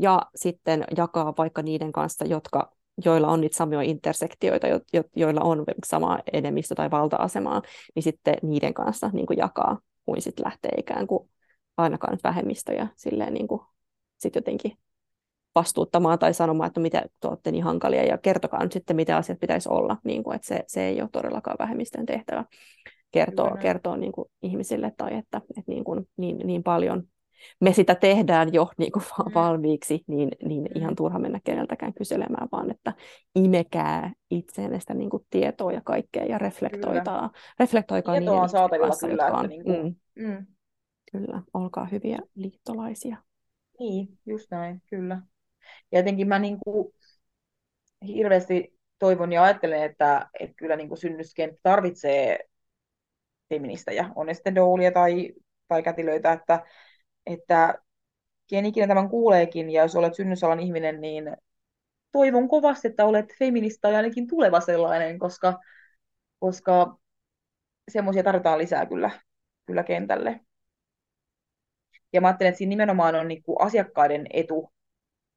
ja sitten jakaa vaikka niiden kanssa, jotka joilla on niitä samoja intersektioita, jo, jo, joilla on sama enemmistö tai valta-asemaa, niin sitten niiden kanssa niin kuin jakaa, kuin sitten lähtee ikään kuin ainakaan nyt vähemmistöjä silleen niin kuin sit jotenkin vastuuttamaan tai sanomaan, että mitä te olette niin hankalia ja kertokaa nyt sitten, mitä asiat pitäisi olla, niin kuin, että se, se ei ole todellakaan vähemmistön tehtävä. Kertoa, kertoa niin kuin ihmisille tai että, että niin, kuin, niin, niin paljon me sitä tehdään jo niin kuin mm. valmiiksi, niin, niin mm. ihan turha mennä keneltäkään kyselemään, vaan että imekää itseenne sitä niin kuin tietoa ja kaikkea ja reflektoitaa. Reflektoikaa Tietoa niiden on saatavilla kanssa, kyllä. Jotka on, niin kuin, mm, mm. Kyllä, olkaa hyviä liittolaisia. Niin, just näin, kyllä. Ja jotenkin mä niin kuin hirveästi toivon ja ajattelen, että, että kyllä niin kuin synnyskenttä tarvitsee feministejä, on ne sitten doulia tai, tai kätilöitä, että, että ken ikinä tämän kuuleekin, ja jos olet synnysalan ihminen, niin toivon kovasti, että olet feminista tai ainakin tuleva sellainen, koska, koska semmoisia tarvitaan lisää kyllä, kyllä kentälle. Ja mä ajattelen, että siinä nimenomaan on niin kuin asiakkaiden etu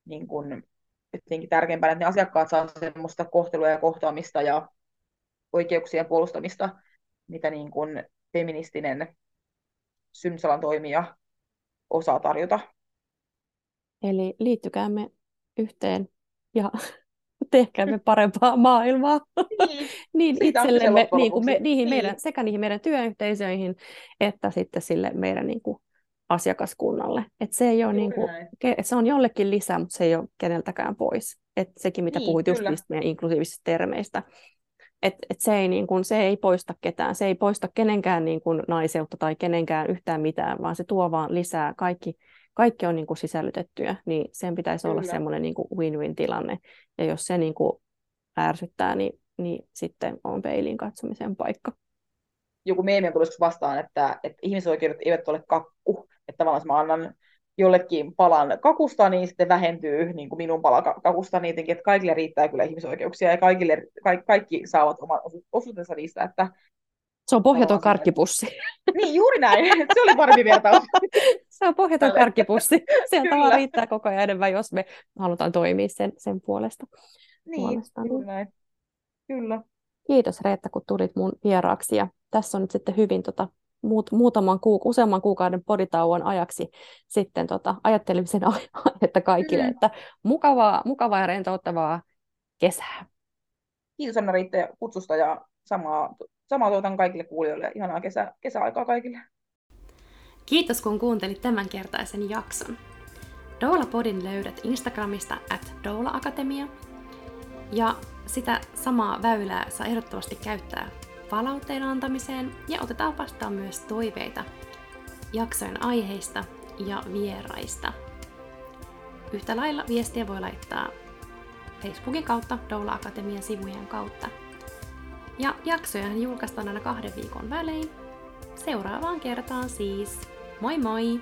niin kuin, jotenkin tärkeämpänä, että ne asiakkaat saa semmoista kohtelua ja kohtaamista ja oikeuksien puolustamista, mitä niin kuin feministinen synnysalan toimija osaa tarjota. Eli liittykäämme yhteen ja tehkäämme parempaa maailmaa niin, niin itsellemme, niin kuin me, niihin niin. Meidän, sekä niihin meidän työyhteisöihin että sitten sille meidän niin kuin, asiakaskunnalle. Et se, ei ole niin kuin, se on jollekin lisää, mutta se ei ole keneltäkään pois. Et sekin, mitä niin, puhuit kyllä. just meidän inklusiivisista termeistä, et, et se, ei, niin kun, se ei poista ketään, se ei poista kenenkään niin kun, naiseutta tai kenenkään yhtään mitään, vaan se tuo vaan lisää. Kaikki, kaikki on niin kun, sisällytettyä, niin sen pitäisi Kyllä. olla semmoinen niin win-win tilanne. Ja jos se niin kun, ärsyttää, niin, niin sitten on peilin katsomisen paikka. Joku meemi on tullut vastaan, että, että ihmisoikeudet eivät ole kakku. Että tavallaan mä annan jollekin palan kakusta, niin sitten vähentyy niin kuin minun pala kakusta niin jotenkin, että kaikille riittää kyllä ihmisoikeuksia ja kaikille, ka- kaikki saavat oman osuutensa niistä, että Se on pohjaton karkkipussi. Niin, juuri näin. Se oli parempi vertaus. Se on pohjaton karkkipussi. Sieltä vaan riittää koko ajan enemmän, jos me halutaan toimia sen, sen puolesta. Niin, puolesta. juuri näin. Kyllä. Kiitos Reetta, kun tulit mun vieraaksi. Ja tässä on nyt sitten hyvin tota, muut, muutaman kuuk- useamman kuukauden poditauon ajaksi sitten tota, ajattelemisen aihetta kaikille, mm. että mukavaa, mukavaa ja rentouttavaa kesää. Kiitos Anna Riitte kutsusta ja samaa, samaa tuotan kaikille kuulijoille. Ihanaa kesä, kesäaikaa kaikille. Kiitos kun kuuntelit tämänkertaisen jakson. Doula Podin löydät Instagramista at Doula Akatemia. Ja sitä samaa väylää saa ehdottomasti käyttää palautteen antamiseen ja otetaan vastaan myös toiveita jaksojen aiheista ja vieraista. Yhtä lailla viestiä voi laittaa Facebookin kautta, Doula Akatemian sivujen kautta. Ja jaksoja julkaistaan aina kahden viikon välein. Seuraavaan kertaan siis. Moi moi!